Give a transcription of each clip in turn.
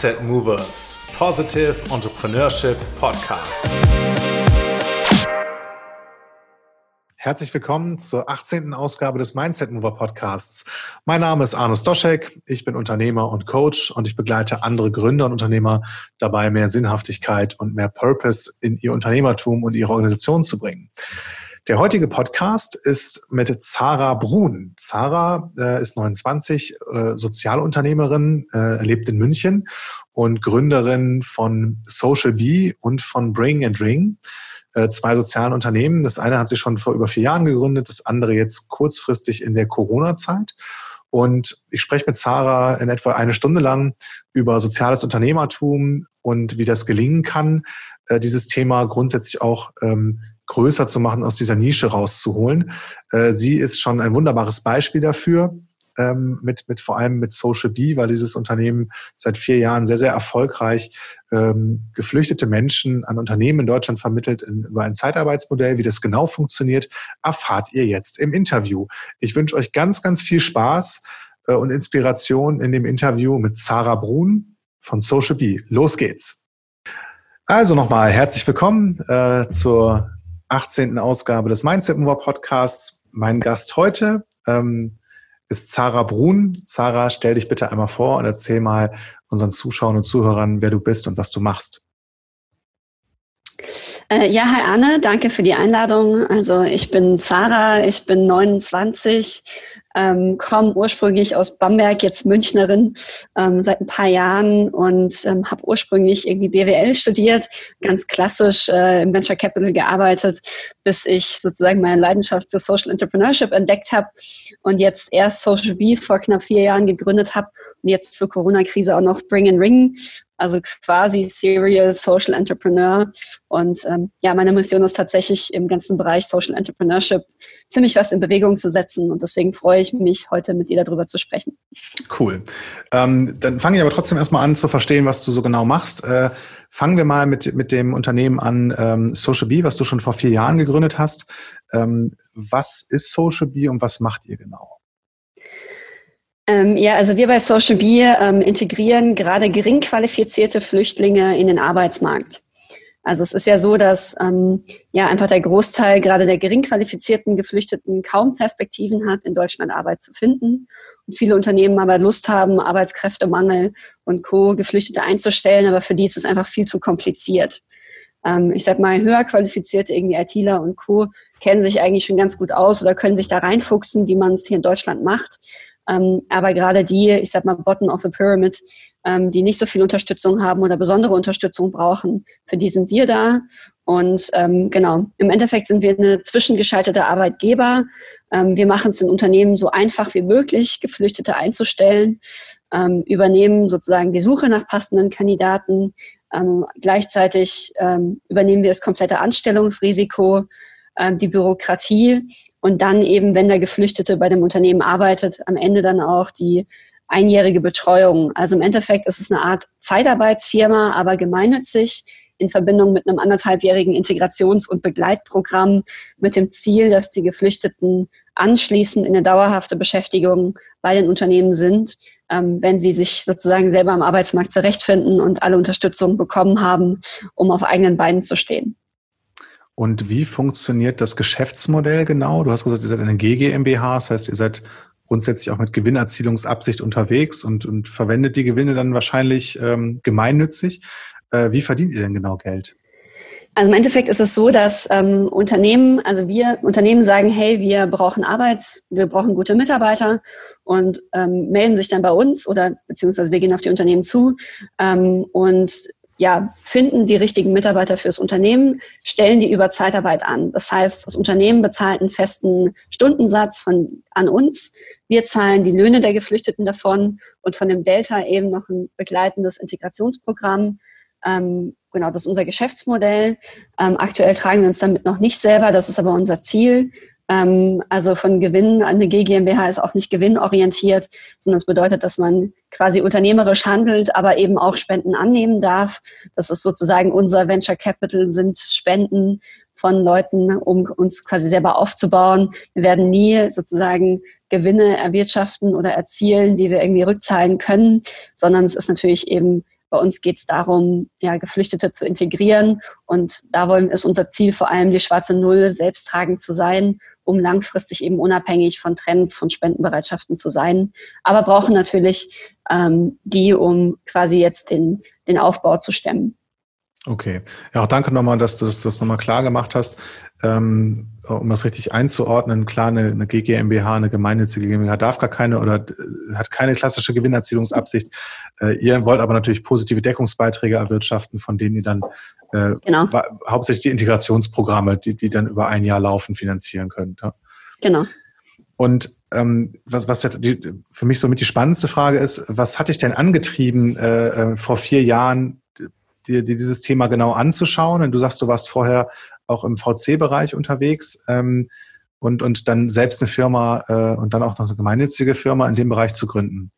Mindset Movers Positive Entrepreneurship Podcast. Herzlich willkommen zur 18. Ausgabe des Mindset Mover Podcasts. Mein Name ist Arne Stoschek, ich bin Unternehmer und Coach und ich begleite andere Gründer und Unternehmer dabei, mehr Sinnhaftigkeit und mehr Purpose in ihr Unternehmertum und ihre Organisation zu bringen. Der heutige Podcast ist mit Zara Brun. Zara äh, ist 29, äh, Sozialunternehmerin, äh, lebt in München und Gründerin von Social Bee und von Bring and Ring äh, zwei sozialen Unternehmen. Das eine hat sie schon vor über vier Jahren gegründet, das andere jetzt kurzfristig in der Corona-Zeit. Und ich spreche mit Zara in etwa eine Stunde lang über soziales Unternehmertum und wie das gelingen kann, äh, dieses Thema grundsätzlich auch ähm, größer zu machen, aus dieser Nische rauszuholen. Äh, sie ist schon ein wunderbares Beispiel dafür, ähm, mit, mit vor allem mit Social Bee, weil dieses Unternehmen seit vier Jahren sehr, sehr erfolgreich ähm, geflüchtete Menschen an Unternehmen in Deutschland vermittelt in, über ein Zeitarbeitsmodell. Wie das genau funktioniert, erfahrt ihr jetzt im Interview. Ich wünsche euch ganz, ganz viel Spaß äh, und Inspiration in dem Interview mit Sarah Brun von Social Bee. Los geht's. Also nochmal herzlich willkommen äh, zur 18. Ausgabe des Mindset Mover Podcasts. Mein Gast heute ähm, ist Zara Brun. Zara, stell dich bitte einmal vor und erzähl mal unseren Zuschauern und Zuhörern, wer du bist und was du machst. Äh, ja, hi Anne, danke für die Einladung. Also ich bin Zara, ich bin 29, ähm, komme ursprünglich aus Bamberg, jetzt Münchnerin, ähm, seit ein paar Jahren und ähm, habe ursprünglich irgendwie BWL studiert, ganz klassisch äh, im Venture Capital gearbeitet, bis ich sozusagen meine Leidenschaft für Social Entrepreneurship entdeckt habe und jetzt erst Social Bee vor knapp vier Jahren gegründet habe und jetzt zur Corona-Krise auch noch Bring and Ring, also quasi Serial Social Entrepreneur. Und ähm, ja, meine Mission ist tatsächlich im ganzen Bereich Social Entrepreneurship ziemlich was in Bewegung zu setzen. Und deswegen freue ich mich, heute mit dir darüber zu sprechen. Cool. Ähm, dann fange ich aber trotzdem erstmal an zu verstehen, was du so genau machst. Äh, fangen wir mal mit, mit dem Unternehmen an, ähm, Social Bee, was du schon vor vier Jahren gegründet hast. Ähm, was ist Social Bee und was macht ihr genau? Ähm, ja, also wir bei Social Bee ähm, integrieren gerade gering qualifizierte Flüchtlinge in den Arbeitsmarkt. Also es ist ja so, dass ähm, ja einfach der Großteil gerade der gering qualifizierten Geflüchteten kaum Perspektiven hat, in Deutschland Arbeit zu finden. Und viele Unternehmen aber Lust haben, Arbeitskräftemangel und Co. Geflüchtete einzustellen, aber für die ist es einfach viel zu kompliziert. Ähm, ich sag mal, höher qualifizierte irgendwie ITler und Co. kennen sich eigentlich schon ganz gut aus oder können sich da reinfuchsen, wie man es hier in Deutschland macht. Ähm, aber gerade die, ich sag mal, Bottom of the Pyramid, ähm, die nicht so viel Unterstützung haben oder besondere Unterstützung brauchen, für die sind wir da. Und ähm, genau, im Endeffekt sind wir eine zwischengeschaltete Arbeitgeber. Ähm, wir machen es den Unternehmen so einfach wie möglich, Geflüchtete einzustellen, ähm, übernehmen sozusagen die Suche nach passenden Kandidaten. Ähm, gleichzeitig übernehmen wir das komplette Anstellungsrisiko, ähm, die Bürokratie und dann eben, wenn der Geflüchtete bei dem Unternehmen arbeitet, am Ende dann auch die einjährige Betreuung. Also im Endeffekt ist es eine Art Zeitarbeitsfirma, aber gemeinnützig in Verbindung mit einem anderthalbjährigen Integrations- und Begleitprogramm mit dem Ziel, dass die Geflüchteten anschließend in eine dauerhafte Beschäftigung bei den Unternehmen sind, ähm, wenn sie sich sozusagen selber am Arbeitsmarkt zurechtfinden und alle Unterstützung bekommen haben, um auf eigenen Beinen zu stehen. Und wie funktioniert das Geschäftsmodell genau? Du hast gesagt, ihr seid eine GGMBH, das heißt, ihr seid grundsätzlich auch mit Gewinnerzielungsabsicht unterwegs und, und verwendet die Gewinne dann wahrscheinlich ähm, gemeinnützig. Äh, wie verdient ihr denn genau Geld? Also im Endeffekt ist es so, dass ähm, Unternehmen, also wir Unternehmen sagen, hey, wir brauchen Arbeits, wir brauchen gute Mitarbeiter und ähm, melden sich dann bei uns oder beziehungsweise wir gehen auf die Unternehmen zu ähm, und ja, finden die richtigen Mitarbeiter fürs Unternehmen, stellen die über Zeitarbeit an. Das heißt, das Unternehmen bezahlt einen festen Stundensatz von, an uns. Wir zahlen die Löhne der Geflüchteten davon und von dem Delta eben noch ein begleitendes Integrationsprogramm. Ähm, genau, das ist unser Geschäftsmodell. Ähm, aktuell tragen wir uns damit noch nicht selber, das ist aber unser Ziel. Ähm, also von Gewinn, eine GmbH ist auch nicht gewinnorientiert, sondern es das bedeutet, dass man quasi unternehmerisch handelt, aber eben auch Spenden annehmen darf. Das ist sozusagen unser Venture Capital, sind Spenden von Leuten, um uns quasi selber aufzubauen. Wir werden nie sozusagen Gewinne erwirtschaften oder erzielen, die wir irgendwie rückzahlen können, sondern es ist natürlich eben bei uns geht es darum, ja, Geflüchtete zu integrieren. Und da wollen, ist unser Ziel vor allem, die schwarze Null selbsttragend zu sein, um langfristig eben unabhängig von Trends, von Spendenbereitschaften zu sein. Aber brauchen natürlich ähm, die, um quasi jetzt den, den Aufbau zu stemmen. Okay. Ja, auch danke nochmal, dass du das, das nochmal klar gemacht hast. Ähm, um das richtig einzuordnen, klar, eine, eine GmbH, eine gemeinnützige GmbH darf gar keine oder äh, hat keine klassische Gewinnerzielungsabsicht. Äh, ihr wollt aber natürlich positive Deckungsbeiträge erwirtschaften, von denen ihr dann äh, genau. hauptsächlich die Integrationsprogramme, die, die dann über ein Jahr laufen, finanzieren könnt. Ja? Genau. Und ähm, was, was die, für mich somit die spannendste Frage ist, was hat dich denn angetrieben, äh, äh vor vier Jahren dir, dir dieses Thema genau anzuschauen? Und du sagst, du warst vorher auch im VC-Bereich unterwegs ähm, und, und dann selbst eine Firma äh, und dann auch noch eine gemeinnützige Firma in dem Bereich zu gründen?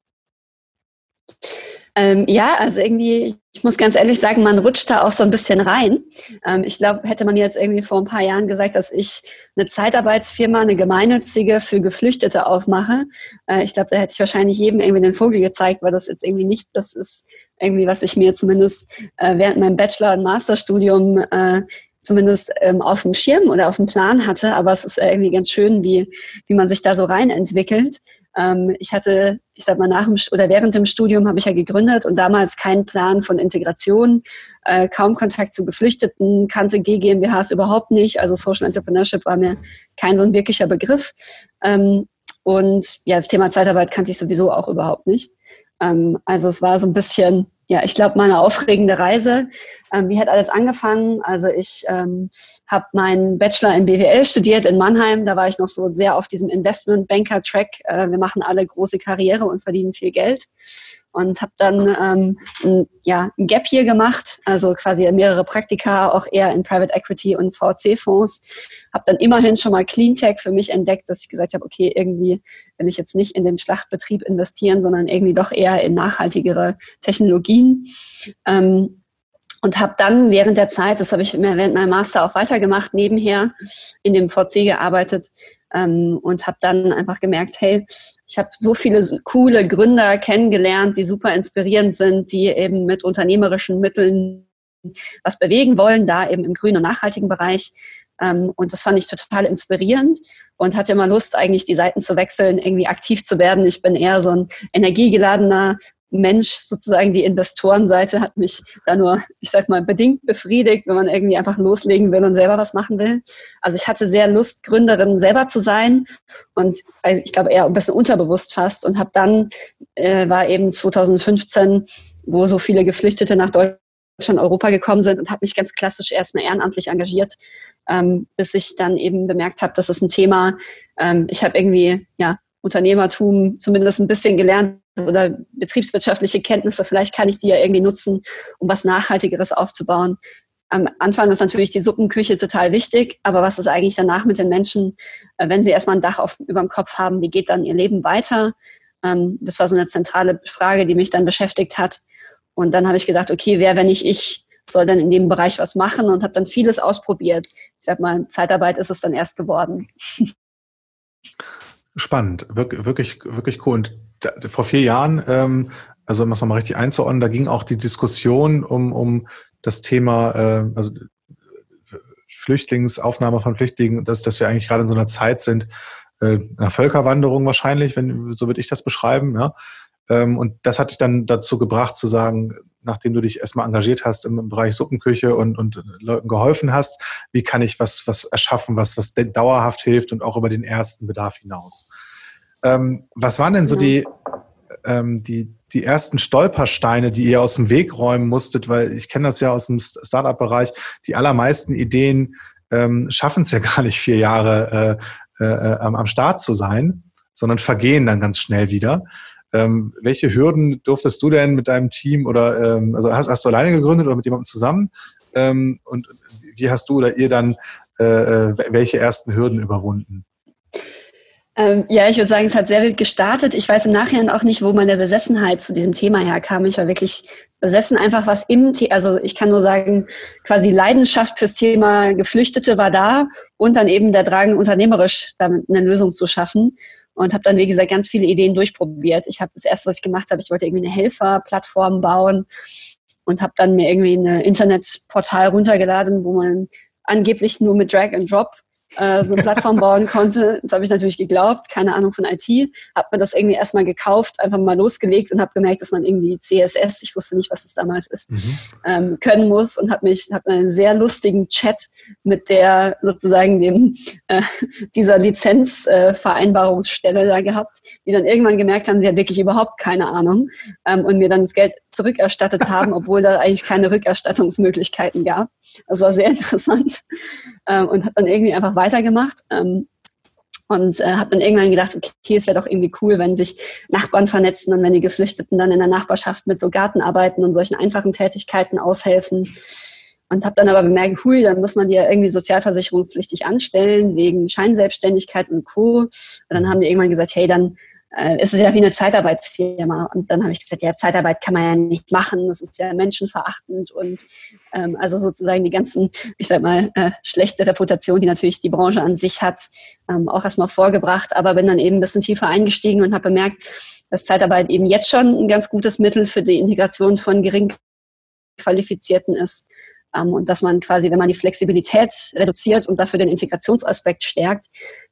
Ähm, ja, also irgendwie, ich muss ganz ehrlich sagen, man rutscht da auch so ein bisschen rein. Ähm, ich glaube, hätte man jetzt irgendwie vor ein paar Jahren gesagt, dass ich eine Zeitarbeitsfirma, eine gemeinnützige für Geflüchtete aufmache, äh, ich glaube, da hätte ich wahrscheinlich jedem irgendwie den Vogel gezeigt, weil das jetzt irgendwie nicht das ist, irgendwie, was ich mir zumindest äh, während meinem Bachelor- und Masterstudium äh, zumindest ähm, auf dem Schirm oder auf dem Plan hatte. Aber es ist irgendwie ganz schön, wie, wie man sich da so rein entwickelt. Ähm, ich hatte, ich sag mal, nach dem oder während dem Studium habe ich ja gegründet und damals keinen Plan von Integration, äh, kaum Kontakt zu Geflüchteten, kannte GmbHs überhaupt nicht. Also Social Entrepreneurship war mir kein so ein wirklicher Begriff. Ähm, und ja, das Thema Zeitarbeit kannte ich sowieso auch überhaupt nicht. Ähm, also es war so ein bisschen, ja, ich glaube, mal eine aufregende Reise. Ähm, wie hat alles angefangen? Also ich ähm, habe meinen Bachelor in BWL studiert in Mannheim. Da war ich noch so sehr auf diesem Investment-Banker-Track. Äh, wir machen alle große Karriere und verdienen viel Geld und habe dann ähm, ein, ja, ein Gap hier gemacht, also quasi mehrere Praktika, auch eher in Private Equity und VC-Fonds. Habe dann immerhin schon mal Cleantech für mich entdeckt, dass ich gesagt habe, okay, irgendwie will ich jetzt nicht in den Schlachtbetrieb investieren, sondern irgendwie doch eher in nachhaltigere Technologien. Ähm, und habe dann während der Zeit, das habe ich während meinem Master auch weitergemacht, nebenher in dem VC gearbeitet ähm, und habe dann einfach gemerkt, hey, ich habe so viele coole Gründer kennengelernt, die super inspirierend sind, die eben mit unternehmerischen Mitteln was bewegen wollen, da eben im grünen und nachhaltigen Bereich. Ähm, und das fand ich total inspirierend und hatte immer Lust, eigentlich die Seiten zu wechseln, irgendwie aktiv zu werden. Ich bin eher so ein energiegeladener Mensch, sozusagen die Investorenseite hat mich da nur, ich sag mal, bedingt befriedigt, wenn man irgendwie einfach loslegen will und selber was machen will. Also ich hatte sehr Lust, Gründerin selber zu sein und also ich glaube eher ein bisschen unterbewusst fast und habe dann, äh, war eben 2015, wo so viele Geflüchtete nach Deutschland Europa gekommen sind und habe mich ganz klassisch erstmal ehrenamtlich engagiert, ähm, bis ich dann eben bemerkt habe, das ist ein Thema. Ähm, ich habe irgendwie ja Unternehmertum zumindest ein bisschen gelernt oder betriebswirtschaftliche Kenntnisse, vielleicht kann ich die ja irgendwie nutzen, um was Nachhaltigeres aufzubauen. Am Anfang ist natürlich die Suppenküche total wichtig, aber was ist eigentlich danach mit den Menschen, äh, wenn sie erstmal ein Dach auf, über dem Kopf haben, wie geht dann ihr Leben weiter? Ähm, das war so eine zentrale Frage, die mich dann beschäftigt hat. Und dann habe ich gedacht, okay, wer, wenn nicht ich, soll dann in dem Bereich was machen und habe dann vieles ausprobiert. Ich sag mal, Zeitarbeit ist es dann erst geworden. Spannend, wirklich, wirklich, cool. Und da, vor vier Jahren, ähm, also um es nochmal richtig einzuordnen, da ging auch die Diskussion um, um das Thema, äh, also Flüchtlingsaufnahme von Flüchtlingen, dass, dass wir eigentlich gerade in so einer Zeit sind, äh, einer Völkerwanderung wahrscheinlich, wenn, so würde ich das beschreiben, ja. Ähm, und das hat dich dann dazu gebracht zu sagen, nachdem du dich erstmal engagiert hast im, Bereich Suppenküche und, und Leuten geholfen hast, wie kann ich was, was erschaffen, was, was dauerhaft hilft und auch über den ersten Bedarf hinaus. Ähm, was waren denn so die, ähm, die, die ersten Stolpersteine, die ihr aus dem Weg räumen musstet? Weil ich kenne das ja aus dem Startup-Bereich. Die allermeisten Ideen ähm, schaffen es ja gar nicht, vier Jahre äh, äh, am, am Start zu sein, sondern vergehen dann ganz schnell wieder. Ähm, welche Hürden durftest du denn mit deinem Team oder ähm, also hast, hast du alleine gegründet oder mit jemandem zusammen? Ähm, und wie hast du oder ihr dann äh, äh welche ersten Hürden überwunden? Ähm, ja, ich würde sagen, es hat sehr wild gestartet. Ich weiß im Nachhinein auch nicht, wo meine Besessenheit zu diesem Thema herkam. Ich war wirklich besessen, einfach was im Thema, also ich kann nur sagen, quasi Leidenschaft fürs Thema Geflüchtete war da und dann eben der Drang, unternehmerisch damit eine Lösung zu schaffen. Und habe dann, wie gesagt, ganz viele Ideen durchprobiert. Ich habe das erste, was ich gemacht habe, ich wollte irgendwie eine Helferplattform bauen und habe dann mir irgendwie ein Internetportal runtergeladen, wo man angeblich nur mit Drag and Drop äh, so eine Plattform bauen konnte. Das habe ich natürlich geglaubt, keine Ahnung von IT. Habe mir das irgendwie erstmal gekauft, einfach mal losgelegt und habe gemerkt, dass man irgendwie CSS, ich wusste nicht, was das damals ist, mhm. ähm, können muss und habe mich hab einen sehr lustigen Chat mit der sozusagen dem äh, dieser Lizenzvereinbarungsstelle äh, da gehabt, die dann irgendwann gemerkt haben, sie hat wirklich überhaupt keine Ahnung ähm, und mir dann das Geld zurückerstattet haben, obwohl da eigentlich keine Rückerstattungsmöglichkeiten gab. Das war sehr interessant ähm, und hat dann irgendwie einfach weitergemacht. Ähm, und äh, habe dann irgendwann gedacht, okay, es wäre doch irgendwie cool, wenn sich Nachbarn vernetzen und wenn die Geflüchteten dann in der Nachbarschaft mit so Gartenarbeiten und solchen einfachen Tätigkeiten aushelfen. Und habe dann aber bemerkt, hui, dann muss man die ja irgendwie sozialversicherungspflichtig anstellen, wegen Scheinselbstständigkeit und Co. Und dann haben die irgendwann gesagt, hey, dann äh, es ist ja wie eine Zeitarbeitsfirma. Und dann habe ich gesagt, ja, Zeitarbeit kann man ja nicht machen, das ist ja menschenverachtend und ähm, also sozusagen die ganzen, ich sag mal, äh, schlechte Reputation, die natürlich die Branche an sich hat, ähm, auch erstmal vorgebracht, aber bin dann eben ein bisschen tiefer eingestiegen und habe bemerkt, dass Zeitarbeit eben jetzt schon ein ganz gutes Mittel für die Integration von gering Qualifizierten ist. Ähm, und dass man quasi, wenn man die Flexibilität reduziert und dafür den Integrationsaspekt stärkt,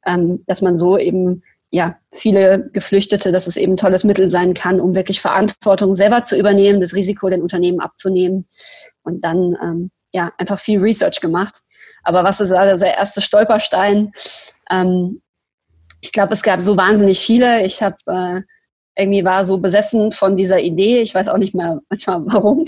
ähm, dass man so eben ja, viele Geflüchtete, dass es eben ein tolles Mittel sein kann, um wirklich Verantwortung selber zu übernehmen, das Risiko den Unternehmen abzunehmen und dann ähm, ja einfach viel Research gemacht. Aber was ist also der erste Stolperstein? Ähm, ich glaube, es gab so wahnsinnig viele. Ich habe äh, irgendwie war so besessen von dieser Idee. Ich weiß auch nicht mehr manchmal warum.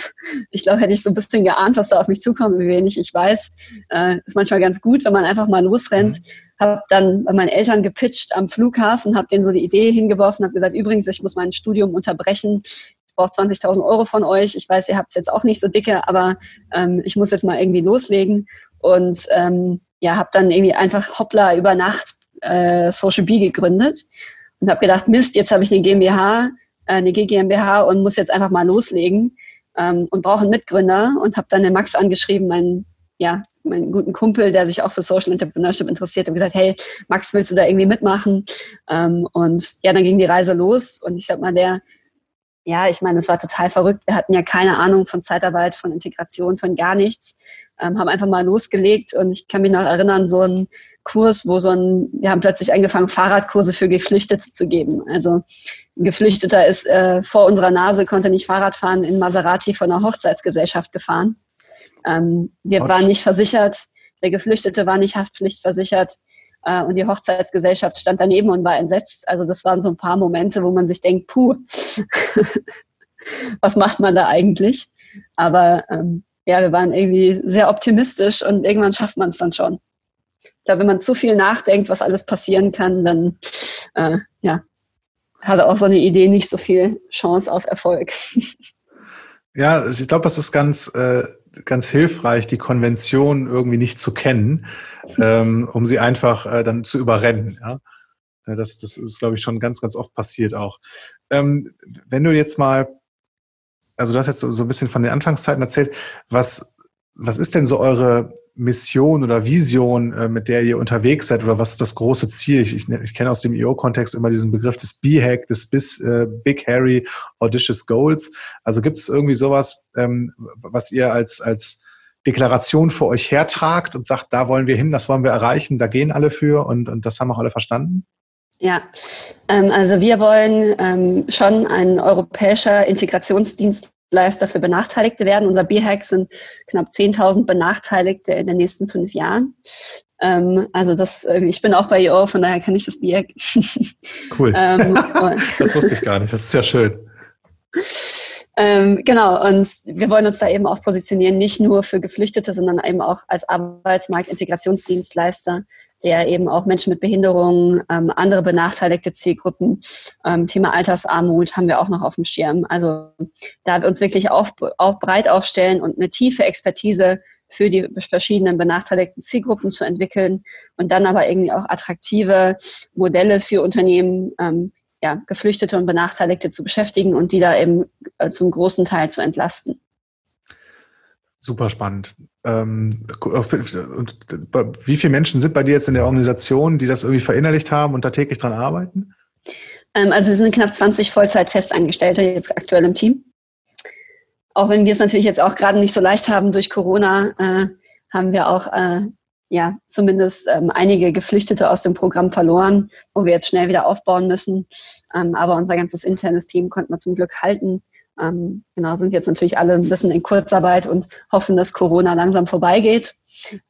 Ich glaube, hätte ich so ein bisschen geahnt, was da auf mich zukommt, wie wenig ich weiß. Äh, ist manchmal ganz gut, wenn man einfach mal losrennt. Mhm. Habe dann bei meinen Eltern gepitcht am Flughafen, habe denen so die Idee hingeworfen, habe gesagt, übrigens, ich muss mein Studium unterbrechen. Ich brauche 20.000 Euro von euch. Ich weiß, ihr habt es jetzt auch nicht so dicke, aber ähm, ich muss jetzt mal irgendwie loslegen. Und ähm, ja, habe dann irgendwie einfach hoppla über Nacht äh, Social B gegründet und habe gedacht, Mist, jetzt habe ich eine GmbH, äh, eine GmbH und muss jetzt einfach mal loslegen ähm, und brauche einen Mitgründer und habe dann den Max angeschrieben, meinen ja, meinen guten Kumpel, der sich auch für Social Entrepreneurship interessiert, und gesagt, hey, Max, willst du da irgendwie mitmachen? Ähm, und ja, dann ging die Reise los und ich sag mal, der, ja, ich meine, es war total verrückt. Wir hatten ja keine Ahnung von Zeitarbeit, von Integration, von gar nichts. Ähm, haben einfach mal losgelegt und ich kann mich noch erinnern, so ein Kurs, wo so ein, wir haben plötzlich angefangen, Fahrradkurse für Geflüchtete zu geben. Also ein Geflüchteter ist äh, vor unserer Nase, konnte nicht Fahrrad fahren, in Maserati von einer Hochzeitsgesellschaft gefahren. Ähm, wir Ach. waren nicht versichert, der Geflüchtete war nicht haftpflichtversichert äh, und die Hochzeitsgesellschaft stand daneben und war entsetzt. Also das waren so ein paar Momente, wo man sich denkt, puh, was macht man da eigentlich? Aber ähm, ja, wir waren irgendwie sehr optimistisch und irgendwann schafft man es dann schon. Glaube, wenn man zu viel nachdenkt, was alles passieren kann, dann äh, ja, hat auch so eine Idee nicht so viel Chance auf Erfolg. Ja, also ich glaube, das ist ganz, äh, ganz hilfreich, die Konvention irgendwie nicht zu kennen, ähm, um sie einfach äh, dann zu überrennen. Ja? Das, das ist, glaube ich, schon ganz, ganz oft passiert auch. Ähm, wenn du jetzt mal, also du hast jetzt so, so ein bisschen von den Anfangszeiten erzählt, was, was ist denn so eure Mission oder Vision, äh, mit der ihr unterwegs seid oder was ist das große Ziel? Ich, ich, ich kenne aus dem EO-Kontext immer diesen Begriff des B-Hack, des Bis, äh, Big Harry Audacious Goals. Also gibt es irgendwie sowas, ähm, was ihr als, als Deklaration für euch hertragt und sagt, da wollen wir hin, das wollen wir erreichen, da gehen alle für und, und das haben auch alle verstanden? Ja, ähm, also wir wollen ähm, schon ein europäischer Integrationsdienst Leister für Benachteiligte werden. Unser B-Hack sind knapp 10.000 Benachteiligte in den nächsten fünf Jahren. Ähm, also das, ähm, ich bin auch bei EO, von daher kann ich das B-Hack. Cool. ähm, das wusste ich gar nicht. Das ist ja schön. Ähm, genau, und wir wollen uns da eben auch positionieren, nicht nur für Geflüchtete, sondern eben auch als Arbeitsmarktintegrationsdienstleister, der eben auch Menschen mit Behinderungen, ähm, andere benachteiligte Zielgruppen, ähm, Thema Altersarmut haben wir auch noch auf dem Schirm. Also da wir uns wirklich auch, auch breit aufstellen und eine tiefe Expertise für die verschiedenen benachteiligten Zielgruppen zu entwickeln und dann aber irgendwie auch attraktive Modelle für Unternehmen, ähm, ja, Geflüchtete und Benachteiligte zu beschäftigen und die da eben äh, zum großen Teil zu entlasten. Super spannend. Ähm, und wie viele Menschen sind bei dir jetzt in der Organisation, die das irgendwie verinnerlicht haben und da täglich dran arbeiten? Ähm, also es sind knapp 20 Vollzeit-Festangestellte jetzt aktuell im Team. Auch wenn wir es natürlich jetzt auch gerade nicht so leicht haben durch Corona, äh, haben wir auch äh, ja zumindest ähm, einige Geflüchtete aus dem Programm verloren, wo wir jetzt schnell wieder aufbauen müssen. Ähm, aber unser ganzes internes Team konnten wir zum Glück halten. Ähm, genau, sind jetzt natürlich alle ein bisschen in Kurzarbeit und hoffen, dass Corona langsam vorbeigeht.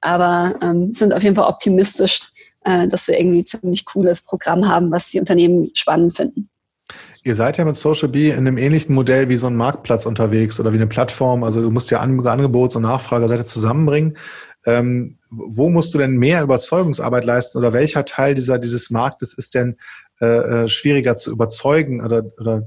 Aber ähm, sind auf jeden Fall optimistisch, äh, dass wir irgendwie ein ziemlich cooles Programm haben, was die Unternehmen spannend finden. Ihr seid ja mit Social Bee in einem ähnlichen Modell wie so ein Marktplatz unterwegs oder wie eine Plattform. Also du musst ja Angebots- und Nachfragerseite zusammenbringen. Ähm, wo musst du denn mehr Überzeugungsarbeit leisten oder welcher Teil dieser, dieses Marktes ist denn äh, äh schwieriger zu überzeugen oder, oder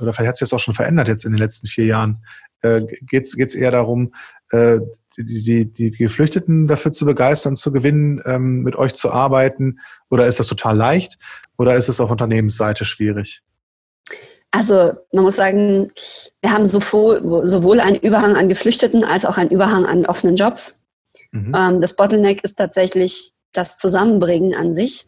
oder vielleicht hat sich das auch schon verändert jetzt in den letzten vier Jahren, äh, geht es eher darum, äh, die, die, die Geflüchteten dafür zu begeistern, zu gewinnen, ähm, mit euch zu arbeiten? Oder ist das total leicht? Oder ist es auf Unternehmensseite schwierig? Also man muss sagen, wir haben sowohl, sowohl einen Überhang an Geflüchteten als auch einen Überhang an offenen Jobs. Mhm. Ähm, das Bottleneck ist tatsächlich das Zusammenbringen an sich.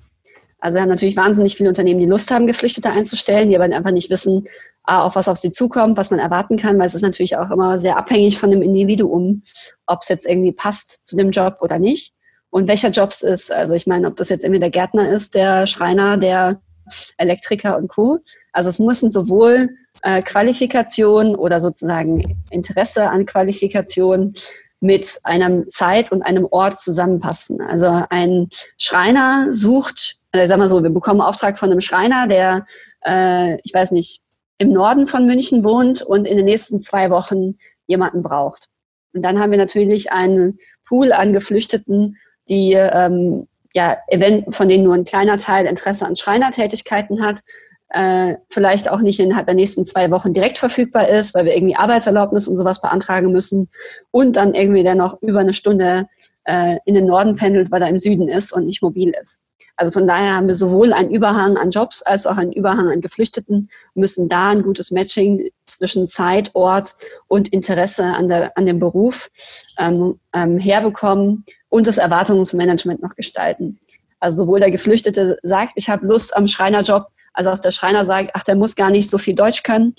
Also wir haben natürlich wahnsinnig viele Unternehmen, die Lust haben, Geflüchtete einzustellen, die aber einfach nicht wissen, auch was auf sie zukommt, was man erwarten kann, weil es ist natürlich auch immer sehr abhängig von dem Individuum, ob es jetzt irgendwie passt zu dem Job oder nicht und welcher Job es ist. Also ich meine, ob das jetzt irgendwie der Gärtner ist, der Schreiner, der Elektriker und Co. Also es müssen sowohl äh, Qualifikation oder sozusagen Interesse an Qualifikation mit einem Zeit und einem Ort zusammenpassen. Also ein Schreiner sucht, äh, sag mal so, wir bekommen Auftrag von einem Schreiner, der, äh, ich weiß nicht, im Norden von München wohnt und in den nächsten zwei Wochen jemanden braucht. Und dann haben wir natürlich einen Pool an Geflüchteten, die ähm, ja, von denen nur ein kleiner Teil Interesse an Schreinertätigkeiten hat, äh, vielleicht auch nicht innerhalb der nächsten zwei Wochen direkt verfügbar ist, weil wir irgendwie Arbeitserlaubnis und sowas beantragen müssen und dann irgendwie der noch über eine Stunde äh, in den Norden pendelt, weil er im Süden ist und nicht mobil ist. Also von daher haben wir sowohl einen Überhang an Jobs als auch einen Überhang an Geflüchteten, müssen da ein gutes Matching zwischen Zeit, Ort und Interesse an, der, an dem Beruf ähm, ähm, herbekommen und das Erwartungsmanagement noch gestalten. Also sowohl der Geflüchtete sagt, ich habe Lust am Schreinerjob, als auch der Schreiner sagt, ach, der muss gar nicht so viel Deutsch können.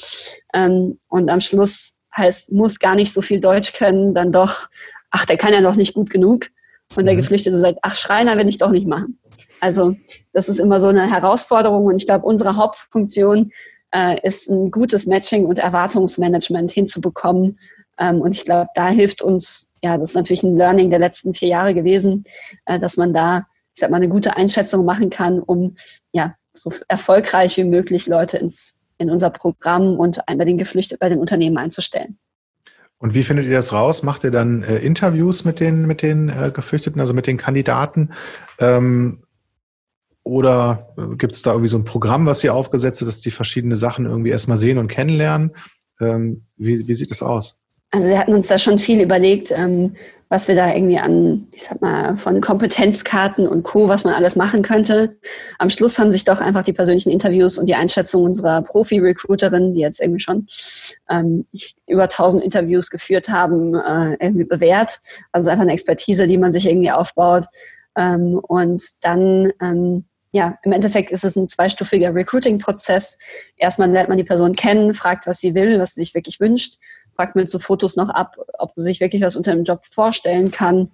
Ähm, und am Schluss heißt, muss gar nicht so viel Deutsch können, dann doch, ach, der kann ja noch nicht gut genug. Und der mhm. Geflüchtete sagt, ach, Schreiner will ich doch nicht machen. Also das ist immer so eine Herausforderung und ich glaube, unsere Hauptfunktion äh, ist ein gutes Matching und Erwartungsmanagement hinzubekommen. Ähm, und ich glaube, da hilft uns, ja, das ist natürlich ein Learning der letzten vier Jahre gewesen, äh, dass man da, ich sag mal, eine gute Einschätzung machen kann, um ja so erfolgreich wie möglich Leute ins, in unser Programm und bei den Geflüchteten, bei den Unternehmen einzustellen. Und wie findet ihr das raus? Macht ihr dann äh, Interviews mit den, mit den äh, Geflüchteten, also mit den Kandidaten? Ähm, oder gibt es da irgendwie so ein Programm, was ihr aufgesetzt habt, dass die verschiedene Sachen irgendwie erstmal sehen und kennenlernen? Ähm, wie, wie sieht das aus? Also wir hatten uns da schon viel überlegt, ähm, was wir da irgendwie an, ich sag mal, von Kompetenzkarten und Co., was man alles machen könnte. Am Schluss haben sich doch einfach die persönlichen Interviews und die Einschätzung unserer Profi-Recruiterin, die jetzt irgendwie schon ähm, über 1000 Interviews geführt haben, äh, irgendwie bewährt. Also einfach eine Expertise, die man sich irgendwie aufbaut. Ähm, und dann ähm, ja, im Endeffekt ist es ein zweistufiger Recruiting-Prozess. Erstmal lernt man die Person kennen, fragt, was sie will, was sie sich wirklich wünscht, fragt mit so Fotos noch ab, ob sie sich wirklich was unter dem Job vorstellen kann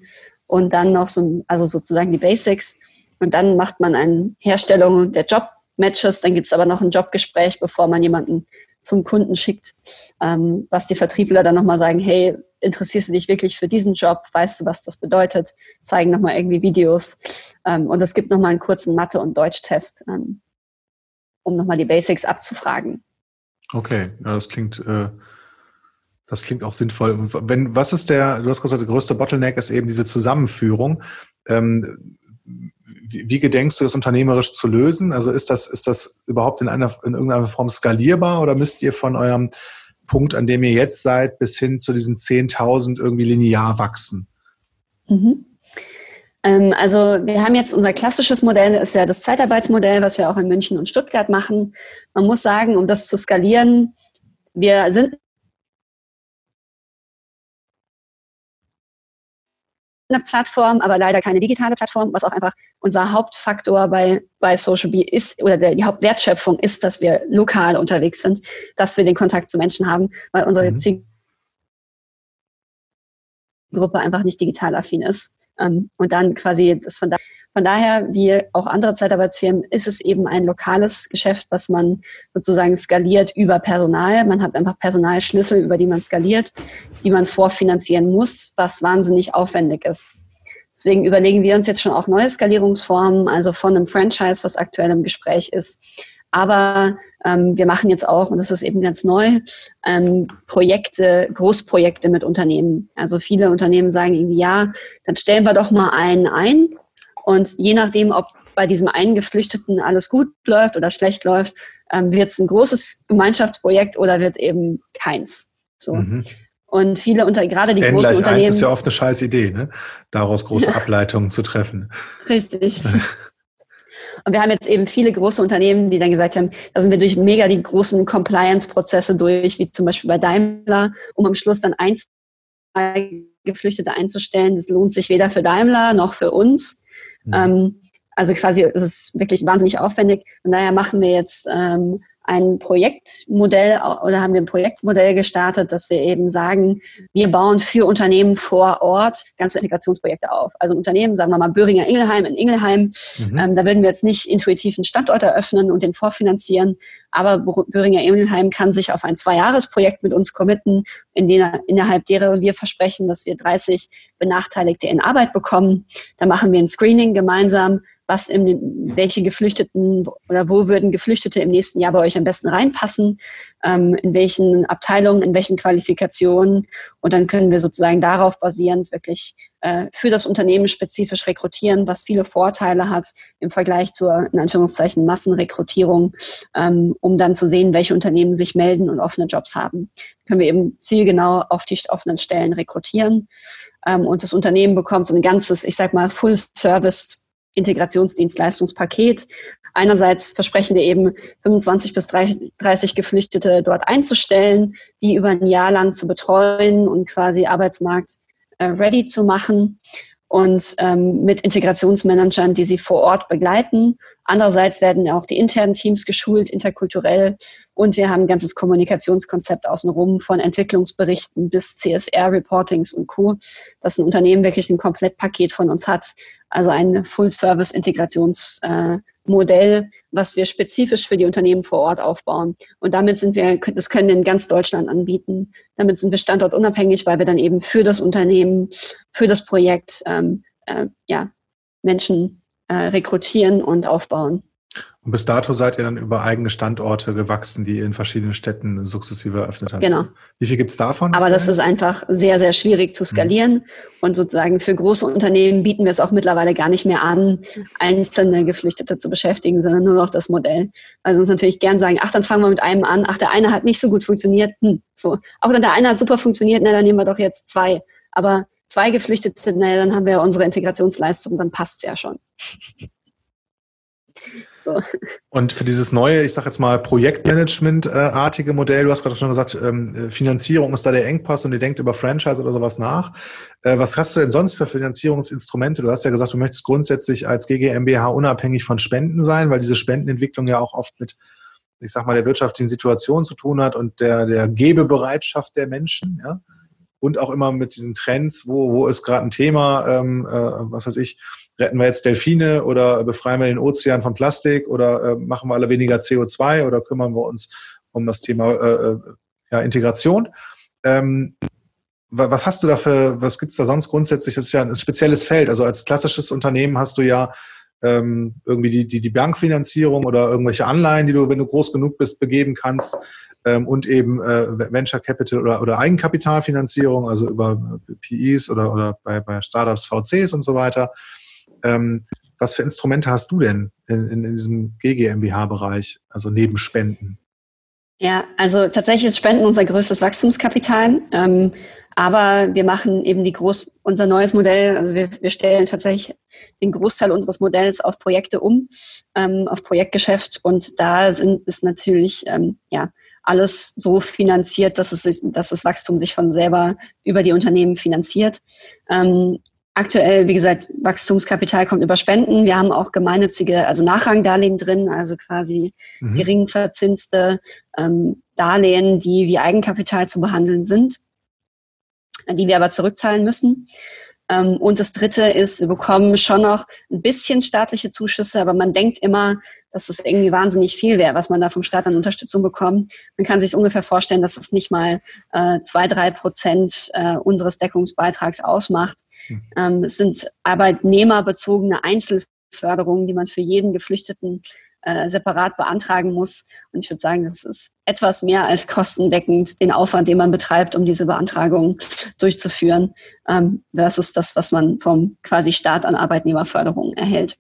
und dann noch so, also sozusagen die Basics. Und dann macht man eine Herstellung der Job-Matches, dann gibt es aber noch ein Jobgespräch, bevor man jemanden zum Kunden schickt, ähm, was die Vertriebler dann nochmal sagen, hey, interessierst du dich wirklich für diesen Job? Weißt du, was das bedeutet? Zeigen nochmal irgendwie Videos. Ähm, und es gibt nochmal einen kurzen Mathe- und Deutschtest, ähm, um nochmal die Basics abzufragen. Okay, das klingt, äh, das klingt auch sinnvoll. Wenn, was ist der, du hast gesagt, der größte Bottleneck ist eben diese Zusammenführung. Ähm, wie, wie gedenkst du das unternehmerisch zu lösen? Also ist das, ist das überhaupt in einer, in irgendeiner Form skalierbar oder müsst ihr von eurem Punkt, an dem ihr jetzt seid, bis hin zu diesen 10.000 irgendwie linear wachsen? Mhm. Ähm, also wir haben jetzt unser klassisches Modell, ist ja das Zeitarbeitsmodell, was wir auch in München und Stuttgart machen. Man muss sagen, um das zu skalieren, wir sind eine Plattform, aber leider keine digitale Plattform, was auch einfach unser Hauptfaktor bei, bei Social Bee ist oder der, die Hauptwertschöpfung ist, dass wir lokal unterwegs sind, dass wir den Kontakt zu Menschen haben, weil unsere mhm. Zielgruppe einfach nicht digital affin ist. Ähm, und dann quasi das von, da, von daher, wie auch andere Zeitarbeitsfirmen, ist es eben ein lokales Geschäft, was man sozusagen skaliert über Personal. Man hat einfach Personalschlüssel, über die man skaliert, die man vorfinanzieren muss, was wahnsinnig aufwendig ist. Deswegen überlegen wir uns jetzt schon auch neue Skalierungsformen, also von einem Franchise, was aktuell im Gespräch ist, aber ähm, wir machen jetzt auch, und das ist eben ganz neu, ähm, Projekte, Großprojekte mit Unternehmen. Also viele Unternehmen sagen irgendwie, ja, dann stellen wir doch mal einen ein. Und je nachdem, ob bei diesem einen Geflüchteten alles gut läuft oder schlecht läuft, ähm, wird es ein großes Gemeinschaftsprojekt oder wird eben keins. So. Mhm. Und viele unter, gerade die N großen Unternehmen. Das ist ja oft eine scheiß Idee, ne? daraus große Ableitungen zu treffen. Richtig. Und wir haben jetzt eben viele große Unternehmen, die dann gesagt haben, da sind wir durch mega die großen Compliance-Prozesse durch, wie zum Beispiel bei Daimler, um am Schluss dann ein, zwei Geflüchtete einzustellen. Das lohnt sich weder für Daimler noch für uns. Mhm. Ähm, also quasi es ist wirklich wahnsinnig aufwendig. Von daher machen wir jetzt ähm, ein Projektmodell oder haben wir ein Projektmodell gestartet, dass wir eben sagen, wir bauen für Unternehmen vor Ort ganze Integrationsprojekte auf. Also Unternehmen, sagen wir mal Böhringer Ingelheim in Ingelheim, mhm. ähm, da würden wir jetzt nicht intuitiv einen Standort eröffnen und den vorfinanzieren, aber Böhringer Ingelheim kann sich auf ein Zweijahresprojekt mit uns committen, in dem, innerhalb derer wir versprechen, dass wir 30 Benachteiligte in Arbeit bekommen. Da machen wir ein Screening gemeinsam, was im, welche Geflüchteten oder wo würden Geflüchtete im nächsten Jahr bei euch am besten reinpassen, ähm, in welchen Abteilungen, in welchen Qualifikationen. Und dann können wir sozusagen darauf basierend wirklich äh, für das Unternehmen spezifisch rekrutieren, was viele Vorteile hat im Vergleich zur, in Anführungszeichen, Massenrekrutierung, ähm, um dann zu sehen, welche Unternehmen sich melden und offene Jobs haben. Dann können wir eben zielgenau auf die offenen Stellen rekrutieren. Ähm, und das Unternehmen bekommt so ein ganzes, ich sag mal, Full-Service Integrationsdienstleistungspaket. Einerseits versprechen wir eben 25 bis 30 Geflüchtete dort einzustellen, die über ein Jahr lang zu betreuen und quasi Arbeitsmarkt ready zu machen und ähm, mit Integrationsmanagern, die sie vor Ort begleiten. Andererseits werden auch die internen Teams geschult, interkulturell. Und wir haben ein ganzes Kommunikationskonzept außenrum von Entwicklungsberichten bis CSR-Reportings und Co., dass ein Unternehmen wirklich ein Komplettpaket von uns hat. Also ein Full-Service-Integrations- äh, Modell, was wir spezifisch für die Unternehmen vor Ort aufbauen. Und damit sind wir, das können wir in ganz Deutschland anbieten. Damit sind wir standortunabhängig, weil wir dann eben für das Unternehmen, für das Projekt ähm, äh, ja, Menschen äh, rekrutieren und aufbauen. Und bis dato seid ihr dann über eigene Standorte gewachsen, die ihr in verschiedenen Städten sukzessive eröffnet habt. Genau. Wie viel gibt's davon? Aber das ist einfach sehr, sehr schwierig zu skalieren. Mhm. Und sozusagen für große Unternehmen bieten wir es auch mittlerweile gar nicht mehr an, einzelne Geflüchtete zu beschäftigen, sondern nur noch das Modell. Also uns natürlich gern sagen, ach, dann fangen wir mit einem an, ach, der eine hat nicht so gut funktioniert. Hm, so. Auch dann der eine hat super funktioniert, na, dann nehmen wir doch jetzt zwei. Aber zwei Geflüchtete, na, dann haben wir unsere Integrationsleistung, dann passt's ja schon. So. Und für dieses neue, ich sage jetzt mal, Projektmanagement-artige Modell, du hast gerade schon gesagt, ähm, Finanzierung ist da der Engpass und ihr denkt über Franchise oder sowas nach. Äh, was hast du denn sonst für Finanzierungsinstrumente? Du hast ja gesagt, du möchtest grundsätzlich als GGMBH unabhängig von Spenden sein, weil diese Spendenentwicklung ja auch oft mit, ich sag mal, der wirtschaftlichen Situation zu tun hat und der, der Gebebereitschaft der Menschen, ja. Und auch immer mit diesen Trends, wo, wo ist gerade ein Thema, ähm, äh, was weiß ich, retten wir jetzt Delfine oder befreien wir den Ozean von Plastik oder äh, machen wir alle weniger CO2 oder kümmern wir uns um das Thema äh, äh, ja, Integration. Ähm, was hast du da für, was gibt's da sonst grundsätzlich? Das ist ja ein spezielles Feld. Also als klassisches Unternehmen hast du ja ähm, irgendwie die, die, die Bankfinanzierung oder irgendwelche Anleihen, die du, wenn du groß genug bist, begeben kannst. Ähm, und eben äh, Venture Capital oder, oder Eigenkapitalfinanzierung, also über PEs oder, oder bei, bei Startups VCs und so weiter. Ähm, was für Instrumente hast du denn in, in diesem GGMBH-Bereich, also neben Spenden? Ja, also tatsächlich ist Spenden unser größtes Wachstumskapital. Ähm, aber wir machen eben die groß, unser neues Modell, also wir, wir stellen tatsächlich den Großteil unseres Modells auf Projekte um, ähm, auf Projektgeschäft. Und da sind, ist natürlich, ähm, ja, alles so finanziert, dass es, dass das Wachstum sich von selber über die Unternehmen finanziert. Ähm, aktuell, wie gesagt, Wachstumskapital kommt über Spenden. Wir haben auch gemeinnützige, also Nachrangdarlehen drin, also quasi mhm. gering verzinste ähm, Darlehen, die wie Eigenkapital zu behandeln sind die wir aber zurückzahlen müssen. Ähm, und das Dritte ist, wir bekommen schon noch ein bisschen staatliche Zuschüsse, aber man denkt immer, dass es irgendwie wahnsinnig viel wäre, was man da vom Staat an Unterstützung bekommt. Man kann sich ungefähr vorstellen, dass es nicht mal äh, zwei, drei Prozent äh, unseres Deckungsbeitrags ausmacht. Mhm. es sind arbeitnehmerbezogene Einzelförderungen, die man für jeden Geflüchteten äh, separat beantragen muss. Und ich würde sagen, das ist etwas mehr als kostendeckend den Aufwand, den man betreibt, um diese Beantragung durchzuführen, ähm, versus das, was man vom quasi Staat an Arbeitnehmerförderung erhält.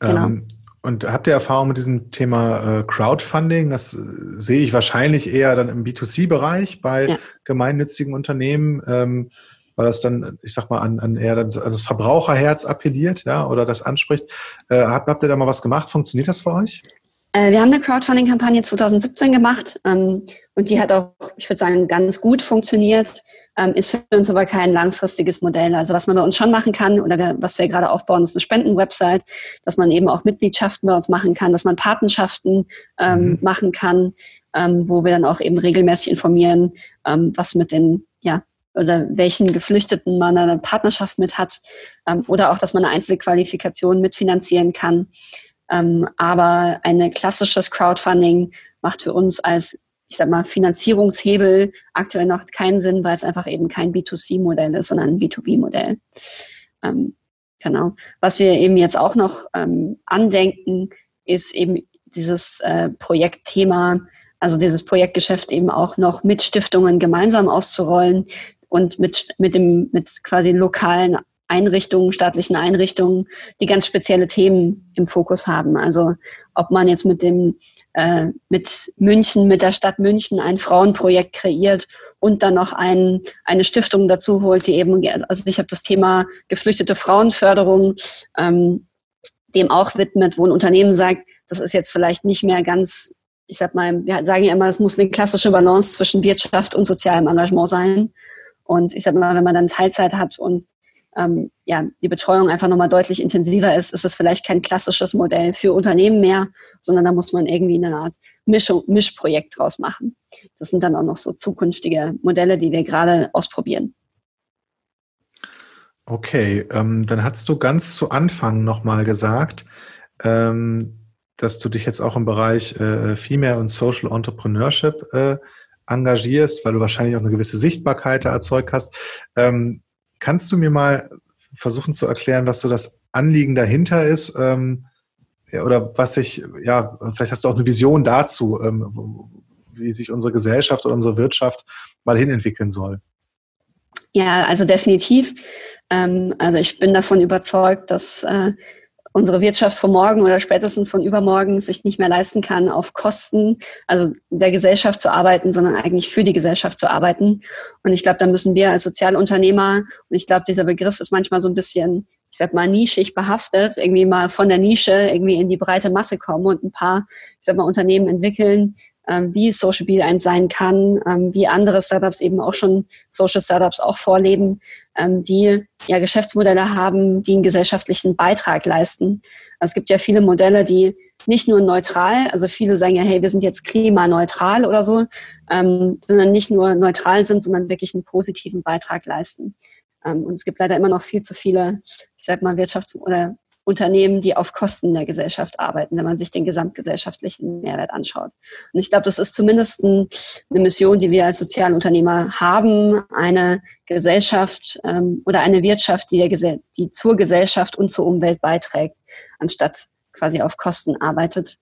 Genau. Ähm, und habt ihr Erfahrung mit diesem Thema äh, Crowdfunding? Das äh, sehe ich wahrscheinlich eher dann im B2C-Bereich bei ja. gemeinnützigen Unternehmen. Ähm, weil das dann, ich sag mal, an, an eher das, an das Verbraucherherz appelliert, ja, oder das anspricht. Äh, habt, habt ihr da mal was gemacht? Funktioniert das für euch? Äh, wir haben eine Crowdfunding-Kampagne 2017 gemacht ähm, und die hat auch, ich würde sagen, ganz gut funktioniert. Ähm, ist für uns aber kein langfristiges Modell. Also was man bei uns schon machen kann oder wir, was wir gerade aufbauen, ist eine Spendenwebsite, dass man eben auch Mitgliedschaften bei uns machen kann, dass man Patenschaften ähm, mhm. machen kann, ähm, wo wir dann auch eben regelmäßig informieren, ähm, was mit den ja, oder welchen Geflüchteten man eine Partnerschaft mit hat ähm, oder auch, dass man eine Einzelqualifikation mitfinanzieren kann. Ähm, aber ein klassisches Crowdfunding macht für uns als, ich sag mal, Finanzierungshebel aktuell noch keinen Sinn, weil es einfach eben kein B2C-Modell ist, sondern ein B2B-Modell. Ähm, genau. Was wir eben jetzt auch noch ähm, andenken, ist eben dieses äh, Projektthema, also dieses Projektgeschäft eben auch noch mit Stiftungen gemeinsam auszurollen, und mit, mit dem, mit quasi lokalen Einrichtungen, staatlichen Einrichtungen, die ganz spezielle Themen im Fokus haben. Also ob man jetzt mit dem äh, mit München, mit der Stadt München ein Frauenprojekt kreiert und dann noch ein, eine Stiftung dazu holt, die eben, also ich habe das Thema geflüchtete Frauenförderung ähm, dem auch widmet, wo ein Unternehmen sagt, das ist jetzt vielleicht nicht mehr ganz, ich sag mal, wir sagen ja immer, es muss eine klassische Balance zwischen Wirtschaft und sozialem Engagement sein. Und ich sag mal, wenn man dann Teilzeit hat und ähm, ja, die Betreuung einfach nochmal deutlich intensiver ist, ist es vielleicht kein klassisches Modell für Unternehmen mehr, sondern da muss man irgendwie eine Art Mischung, Mischprojekt draus machen. Das sind dann auch noch so zukünftige Modelle, die wir gerade ausprobieren. Okay, ähm, dann hast du ganz zu Anfang nochmal gesagt, ähm, dass du dich jetzt auch im Bereich äh, Female und Social Entrepreneurship äh, engagierst, weil du wahrscheinlich auch eine gewisse Sichtbarkeit erzeugt hast. Ähm, kannst du mir mal versuchen zu erklären, was so das Anliegen dahinter ist? Ähm, oder was sich, ja, vielleicht hast du auch eine Vision dazu, ähm, wie sich unsere Gesellschaft oder unsere Wirtschaft mal hinentwickeln soll. Ja, also definitiv. Ähm, also ich bin davon überzeugt, dass äh, unsere Wirtschaft von morgen oder spätestens von übermorgen sich nicht mehr leisten kann, auf Kosten, also der Gesellschaft zu arbeiten, sondern eigentlich für die Gesellschaft zu arbeiten. Und ich glaube, da müssen wir als Sozialunternehmer, und ich glaube, dieser Begriff ist manchmal so ein bisschen, ich sag mal, nischig behaftet, irgendwie mal von der Nische irgendwie in die breite Masse kommen und ein paar, ich sag mal, Unternehmen entwickeln, ähm, wie Social Media eins sein kann, ähm, wie andere Startups eben auch schon Social Startups auch vorleben, die ja Geschäftsmodelle haben, die einen gesellschaftlichen Beitrag leisten. Also es gibt ja viele Modelle, die nicht nur neutral, also viele sagen ja, hey, wir sind jetzt klimaneutral oder so, ähm, sondern nicht nur neutral sind, sondern wirklich einen positiven Beitrag leisten. Ähm, und es gibt leider immer noch viel zu viele, ich sag mal, Wirtschafts- oder Unternehmen, die auf Kosten der Gesellschaft arbeiten, wenn man sich den gesamtgesellschaftlichen Mehrwert anschaut. Und ich glaube, das ist zumindest ein, eine Mission, die wir als Sozialunternehmer haben, eine Gesellschaft ähm, oder eine Wirtschaft, die, der, die zur Gesellschaft und zur Umwelt beiträgt, anstatt quasi auf Kosten arbeitet.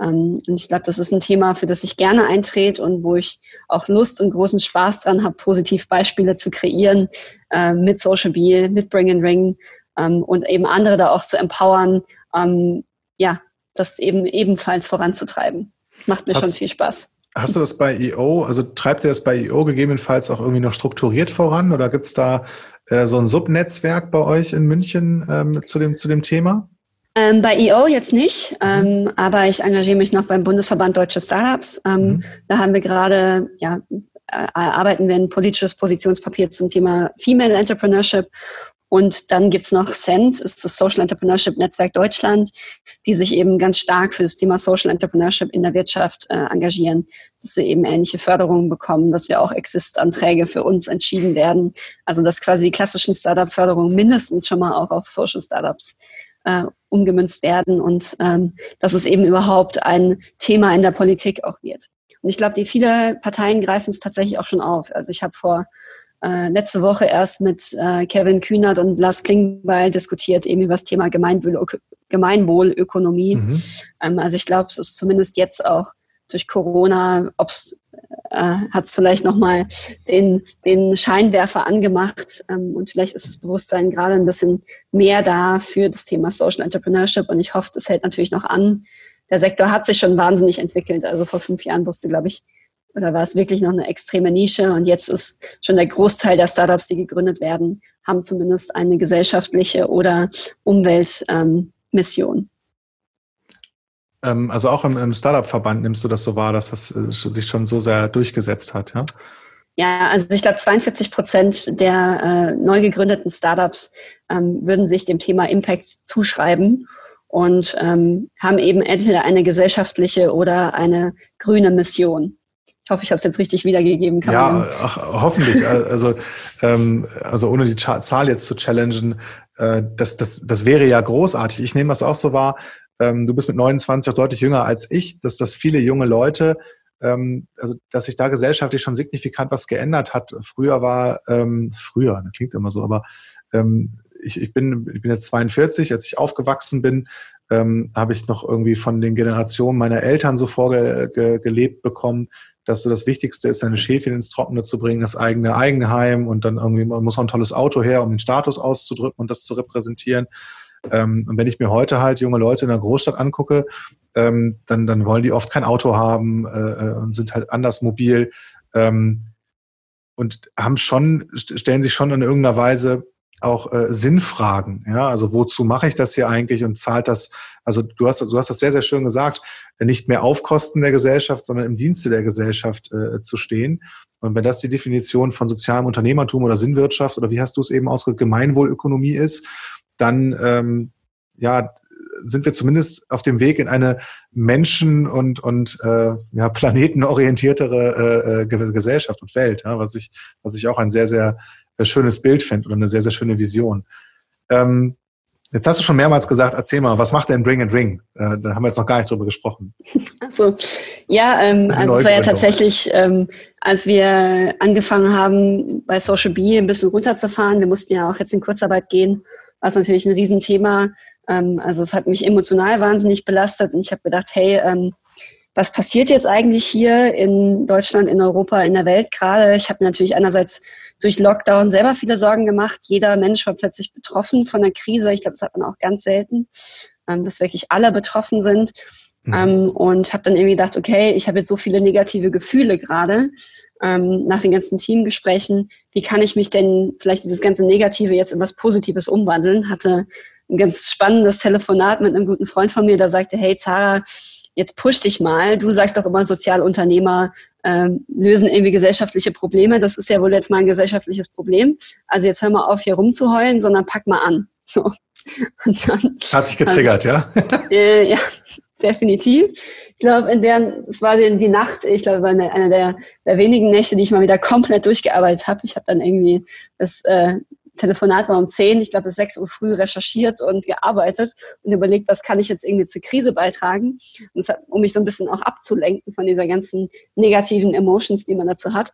Ähm, und ich glaube, das ist ein Thema, für das ich gerne eintrete und wo ich auch Lust und großen Spaß dran habe, positiv Beispiele zu kreieren äh, mit Social Bee, mit Bring and Ring, ähm, und eben andere da auch zu empowern, ähm, ja, das eben ebenfalls voranzutreiben. Macht mir hast, schon viel Spaß. Hast du das bei EO, also treibt ihr das bei EO gegebenenfalls auch irgendwie noch strukturiert voran oder gibt es da äh, so ein Subnetzwerk bei euch in München ähm, zu, dem, zu dem Thema? Ähm, bei EO jetzt nicht, mhm. ähm, aber ich engagiere mich noch beim Bundesverband Deutsche Startups. Ähm, mhm. Da haben wir gerade, ja, äh, arbeiten wir ein politisches Positionspapier zum Thema Female Entrepreneurship und dann gibt's noch SEND, ist das Social Entrepreneurship Netzwerk Deutschland, die sich eben ganz stark für das Thema Social Entrepreneurship in der Wirtschaft äh, engagieren, dass wir eben ähnliche Förderungen bekommen, dass wir auch Exist-Anträge für uns entschieden werden. Also dass quasi die klassischen Startup-Förderungen mindestens schon mal auch auf Social Startups äh, umgemünzt werden und ähm, dass es eben überhaupt ein Thema in der Politik auch wird. Und ich glaube, die viele Parteien greifen es tatsächlich auch schon auf. Also ich habe vor äh, letzte Woche erst mit äh, Kevin Kühnert und Lars Klingbeil diskutiert, eben über das Thema Gemeinwohl, Gemeinwohlökonomie. Mhm. Ähm, also ich glaube, es ist zumindest jetzt auch durch Corona, ob's äh, hat es vielleicht nochmal den, den Scheinwerfer angemacht ähm, und vielleicht ist das Bewusstsein gerade ein bisschen mehr da für das Thema Social Entrepreneurship und ich hoffe, das hält natürlich noch an. Der Sektor hat sich schon wahnsinnig entwickelt. Also vor fünf Jahren wusste, glaube ich, oder war es wirklich noch eine extreme Nische und jetzt ist schon der Großteil der Startups, die gegründet werden, haben zumindest eine gesellschaftliche oder Umweltmission. Ähm, also auch im, im Startup-Verband nimmst du das so wahr, dass das äh, sich schon so sehr durchgesetzt hat, ja? Ja, also ich glaube, 42 Prozent der äh, neu gegründeten Startups ähm, würden sich dem Thema Impact zuschreiben und ähm, haben eben entweder eine gesellschaftliche oder eine grüne Mission. Ich hoffe, ich habe es jetzt richtig wiedergegeben. Kann ja, ach, hoffentlich. also, ähm, also ohne die Zahl jetzt zu challengen, äh, das, das, das wäre ja großartig. Ich nehme das auch so wahr. Ähm, du bist mit 29 auch deutlich jünger als ich, dass das viele junge Leute, ähm, also dass sich da gesellschaftlich schon signifikant was geändert hat. Früher war, ähm, früher, das klingt immer so, aber ähm, ich, ich, bin, ich bin jetzt 42, als ich aufgewachsen bin, ähm, habe ich noch irgendwie von den Generationen meiner Eltern so vorgelebt bekommen, dass so das Wichtigste ist, seine Schäfchen ins Trockene zu bringen, das eigene Eigenheim und dann irgendwie muss auch ein tolles Auto her, um den Status auszudrücken und das zu repräsentieren. Ähm, und wenn ich mir heute halt junge Leute in der Großstadt angucke, ähm, dann, dann wollen die oft kein Auto haben äh, äh und sind halt anders mobil ähm, und haben schon, stellen sich schon in irgendeiner Weise auch äh, Sinnfragen. Ja, also wozu mache ich das hier eigentlich und zahlt das? Also du hast, du hast das sehr, sehr schön gesagt, nicht mehr auf Kosten der Gesellschaft, sondern im Dienste der Gesellschaft äh, zu stehen. Und wenn das die Definition von sozialem Unternehmertum oder Sinnwirtschaft oder wie hast du es eben ausgedrückt, Gemeinwohlökonomie ist, dann ähm, ja sind wir zumindest auf dem Weg in eine menschen- und, und äh, ja, planetenorientiertere äh, äh Gesellschaft und Welt, ja, was, ich, was ich auch ein sehr, sehr schönes Bild finde oder eine sehr, sehr schöne Vision. Ähm, jetzt hast du schon mehrmals gesagt, erzähl mal, was macht denn Bring and Ring? Äh, da haben wir jetzt noch gar nicht drüber gesprochen. Achso, ja, ähm, also es war ja tatsächlich, ähm, als wir angefangen haben, bei Social B ein bisschen runterzufahren, wir mussten ja auch jetzt in Kurzarbeit gehen, war es natürlich ein Riesenthema. Ähm, also es hat mich emotional wahnsinnig belastet und ich habe gedacht, hey, ähm, was passiert jetzt eigentlich hier in Deutschland, in Europa, in der Welt gerade? Ich habe natürlich einerseits durch Lockdown selber viele Sorgen gemacht. Jeder Mensch war plötzlich betroffen von der Krise. Ich glaube, das hat man auch ganz selten, ähm, dass wirklich alle betroffen sind. Mhm. Ähm, und habe dann irgendwie gedacht, okay, ich habe jetzt so viele negative Gefühle gerade ähm, nach den ganzen Teamgesprächen. Wie kann ich mich denn vielleicht dieses ganze Negative jetzt in was Positives umwandeln? Hatte ein ganz spannendes Telefonat mit einem guten Freund von mir, der sagte, hey Zara, jetzt push dich mal. Du sagst doch immer, Sozialunternehmer ähm, lösen irgendwie gesellschaftliche Probleme. Das ist ja wohl jetzt mal ein gesellschaftliches Problem. Also jetzt hör mal auf, hier rumzuheulen, sondern pack mal an. So. Und dann, Hat dich getriggert, ähm, ja? Äh, ja, definitiv. Ich glaube, in der, es war die, die Nacht, ich glaube, war eine, eine der, der wenigen Nächte, die ich mal wieder komplett durchgearbeitet habe. Ich habe dann irgendwie das äh, Telefonat war um 10, ich glaube bis 6 Uhr früh recherchiert und gearbeitet und überlegt, was kann ich jetzt irgendwie zur Krise beitragen, hat, um mich so ein bisschen auch abzulenken von dieser ganzen negativen Emotions, die man dazu hat.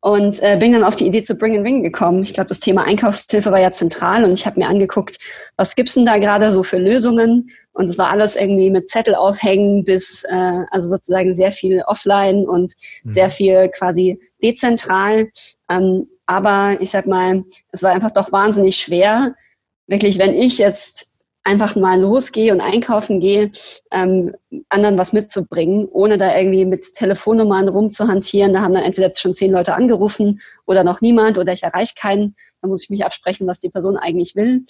Und äh, bin dann auf die Idee zu Bring and Ring gekommen. Ich glaube, das Thema Einkaufshilfe war ja zentral und ich habe mir angeguckt, was gibt's denn da gerade so für Lösungen? Und es war alles irgendwie mit Zettel aufhängen bis, äh, also sozusagen sehr viel offline und mhm. sehr viel quasi dezentral. Ähm, aber ich sag mal, es war einfach doch wahnsinnig schwer, wirklich, wenn ich jetzt einfach mal losgehe und einkaufen gehe, ähm, anderen was mitzubringen, ohne da irgendwie mit Telefonnummern rumzuhantieren. Da haben dann entweder jetzt schon zehn Leute angerufen oder noch niemand oder ich erreiche keinen. Da muss ich mich absprechen, was die Person eigentlich will.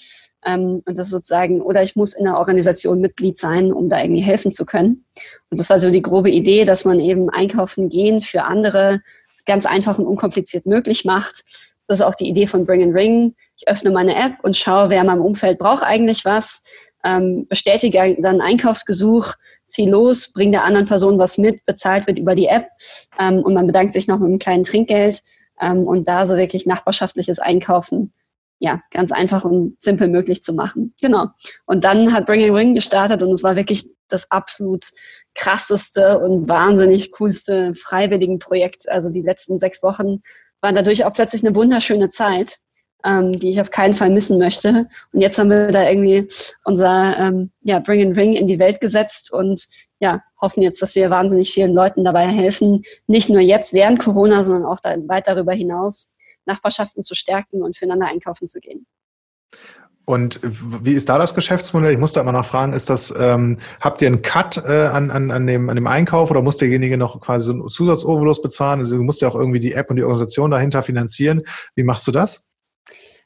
Ähm, und das sozusagen, oder ich muss in der Organisation Mitglied sein, um da irgendwie helfen zu können. Und das war so die grobe Idee, dass man eben einkaufen gehen für andere ganz einfach und unkompliziert möglich macht das ist auch die Idee von Bring and Ring. Ich öffne meine App und schaue, wer in meinem Umfeld braucht eigentlich was, ähm, bestätige dann Einkaufsgesuch, ziehe los, bringe der anderen Person was mit, bezahlt wird über die App ähm, und man bedankt sich noch mit einem kleinen Trinkgeld ähm, und da so wirklich nachbarschaftliches Einkaufen ja, ganz einfach und simpel möglich zu machen. Genau. Und dann hat Bring and Ring gestartet und es war wirklich das absolut krasseste und wahnsinnig coolste freiwilligen Projekt. Also die letzten sechs Wochen war dadurch auch plötzlich eine wunderschöne Zeit, ähm, die ich auf keinen Fall missen möchte. Und jetzt haben wir da irgendwie unser ähm, ja, Bring and Ring in die Welt gesetzt und ja, hoffen jetzt, dass wir wahnsinnig vielen Leuten dabei helfen, nicht nur jetzt während Corona, sondern auch weit darüber hinaus Nachbarschaften zu stärken und füreinander einkaufen zu gehen. Und wie ist da das Geschäftsmodell? Ich muss da immer noch fragen, ist das, ähm, habt ihr einen Cut äh, an, an, an, dem, an dem Einkauf oder muss derjenige noch quasi so einen Zusatzoverlust bezahlen? Also du musst ja auch irgendwie die App und die Organisation dahinter finanzieren. Wie machst du das?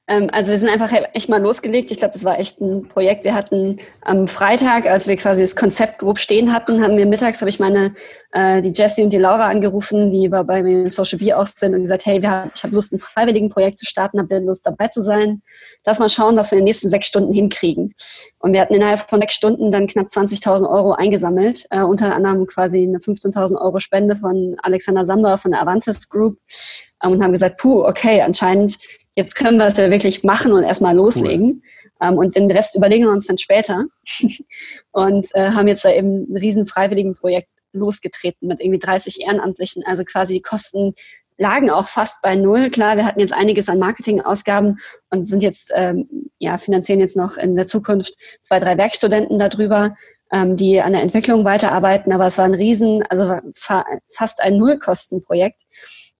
Ähm, also wir sind einfach echt mal losgelegt. Ich glaube, das war echt ein Projekt. Wir hatten am Freitag, als wir quasi das Konzept grob stehen hatten, haben wir mittags, habe ich meine, äh, die Jessie und die Laura angerufen, die bei mir im Social Bee auch sind und gesagt, hey, haben, ich habe Lust, ein freiwilligen Projekt zu starten, ihr Lust dabei zu sein? Lass mal schauen, was wir in den nächsten sechs Stunden hinkriegen. Und wir hatten innerhalb von sechs Stunden dann knapp 20.000 Euro eingesammelt, äh, unter anderem quasi eine 15.000 Euro Spende von Alexander Samba von der Avantis Group ähm, und haben gesagt, puh, okay, anscheinend jetzt können wir es ja wirklich machen und erstmal loslegen. Cool. Ähm, und den Rest überlegen wir uns dann später. und äh, haben jetzt da eben ein riesen freiwilligen Projekt losgetreten mit irgendwie 30 Ehrenamtlichen. Also quasi die Kosten lagen auch fast bei null. Klar, wir hatten jetzt einiges an Marketingausgaben und sind jetzt, ähm, ja, finanzieren jetzt noch in der Zukunft zwei, drei Werkstudenten darüber, ähm, die an der Entwicklung weiterarbeiten. Aber es war ein riesen, also fa fast ein Nullkostenprojekt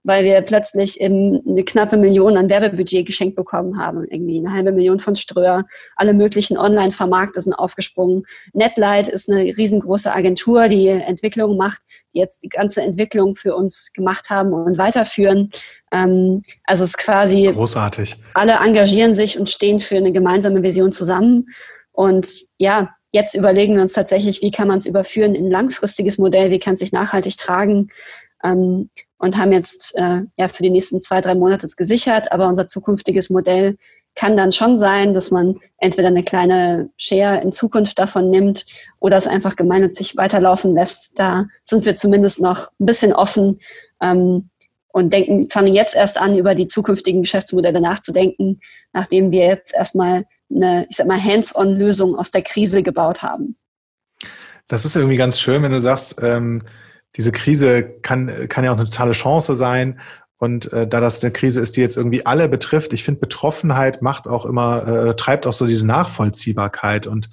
weil wir plötzlich eben eine knappe Million an Werbebudget geschenkt bekommen haben. Irgendwie eine halbe Million von Ströer, alle möglichen Online-Vermarkter sind aufgesprungen. Netlight ist eine riesengroße Agentur, die Entwicklung macht, die jetzt die ganze Entwicklung für uns gemacht haben und weiterführen. Ähm, also es ist quasi großartig. Alle engagieren sich und stehen für eine gemeinsame Vision zusammen. Und ja, jetzt überlegen wir uns tatsächlich, wie kann man es überführen in ein langfristiges Modell, wie kann es sich nachhaltig tragen. Ähm, und haben jetzt äh, ja für die nächsten zwei, drei Monate gesichert. Aber unser zukünftiges Modell kann dann schon sein, dass man entweder eine kleine Share in Zukunft davon nimmt oder es einfach gemeinnützig weiterlaufen lässt. Da sind wir zumindest noch ein bisschen offen ähm, und denken, fangen jetzt erst an, über die zukünftigen Geschäftsmodelle nachzudenken, nachdem wir jetzt erstmal eine, ich sag mal, Hands-on-Lösung aus der Krise gebaut haben. Das ist irgendwie ganz schön, wenn du sagst, ähm, diese Krise kann, kann ja auch eine totale Chance sein. Und äh, da das eine Krise ist, die jetzt irgendwie alle betrifft, ich finde, Betroffenheit macht auch immer, äh, treibt auch so diese Nachvollziehbarkeit. Und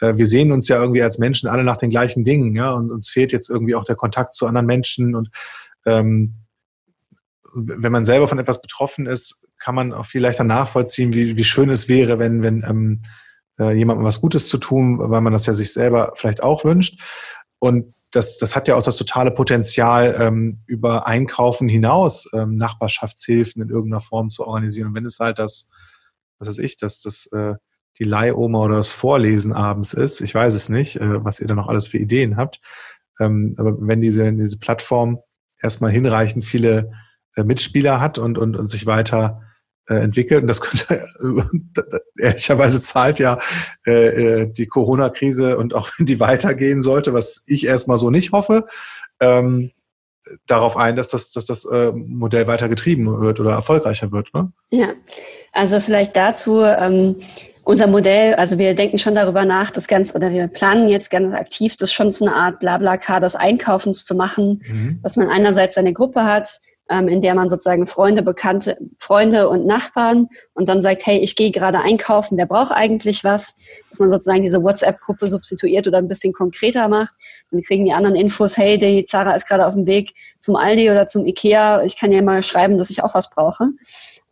äh, wir sehen uns ja irgendwie als Menschen alle nach den gleichen Dingen, ja, und uns fehlt jetzt irgendwie auch der Kontakt zu anderen Menschen. Und ähm, wenn man selber von etwas betroffen ist, kann man auch viel leichter nachvollziehen, wie, wie schön es wäre, wenn, wenn ähm, äh, jemandem was Gutes zu tun, weil man das ja sich selber vielleicht auch wünscht. Und das, das hat ja auch das totale Potenzial, ähm, über Einkaufen hinaus ähm, Nachbarschaftshilfen in irgendeiner Form zu organisieren. Und wenn es halt das, was weiß ich, dass das äh, die Leihoma oder das Vorlesen abends ist, ich weiß es nicht, äh, was ihr da noch alles für Ideen habt. Ähm, aber wenn diese, diese Plattform erstmal hinreichend viele äh, Mitspieler hat und, und, und sich weiter äh, entwickelt. Und das könnte ehrlicherweise zahlt ja äh, äh, die Corona-Krise und auch wenn die weitergehen sollte, was ich erstmal so nicht hoffe, ähm, darauf ein, dass das, dass das äh, Modell weiter getrieben wird oder erfolgreicher wird. Ne? Ja, also vielleicht dazu. Ähm, unser Modell, also wir denken schon darüber nach, das Ganze, oder wir planen jetzt ganz aktiv, das schon so eine Art Blabla-Car des Einkaufens zu machen, mhm. dass man einerseits seine Gruppe hat, ähm, in der man sozusagen Freunde, Bekannte, Freunde und Nachbarn und dann sagt, hey, ich gehe gerade einkaufen, wer braucht eigentlich was? Dass man sozusagen diese WhatsApp-Gruppe substituiert oder ein bisschen konkreter macht. Dann kriegen die anderen Infos, hey, die Zara ist gerade auf dem Weg zum Aldi oder zum Ikea. Ich kann ja mal schreiben, dass ich auch was brauche.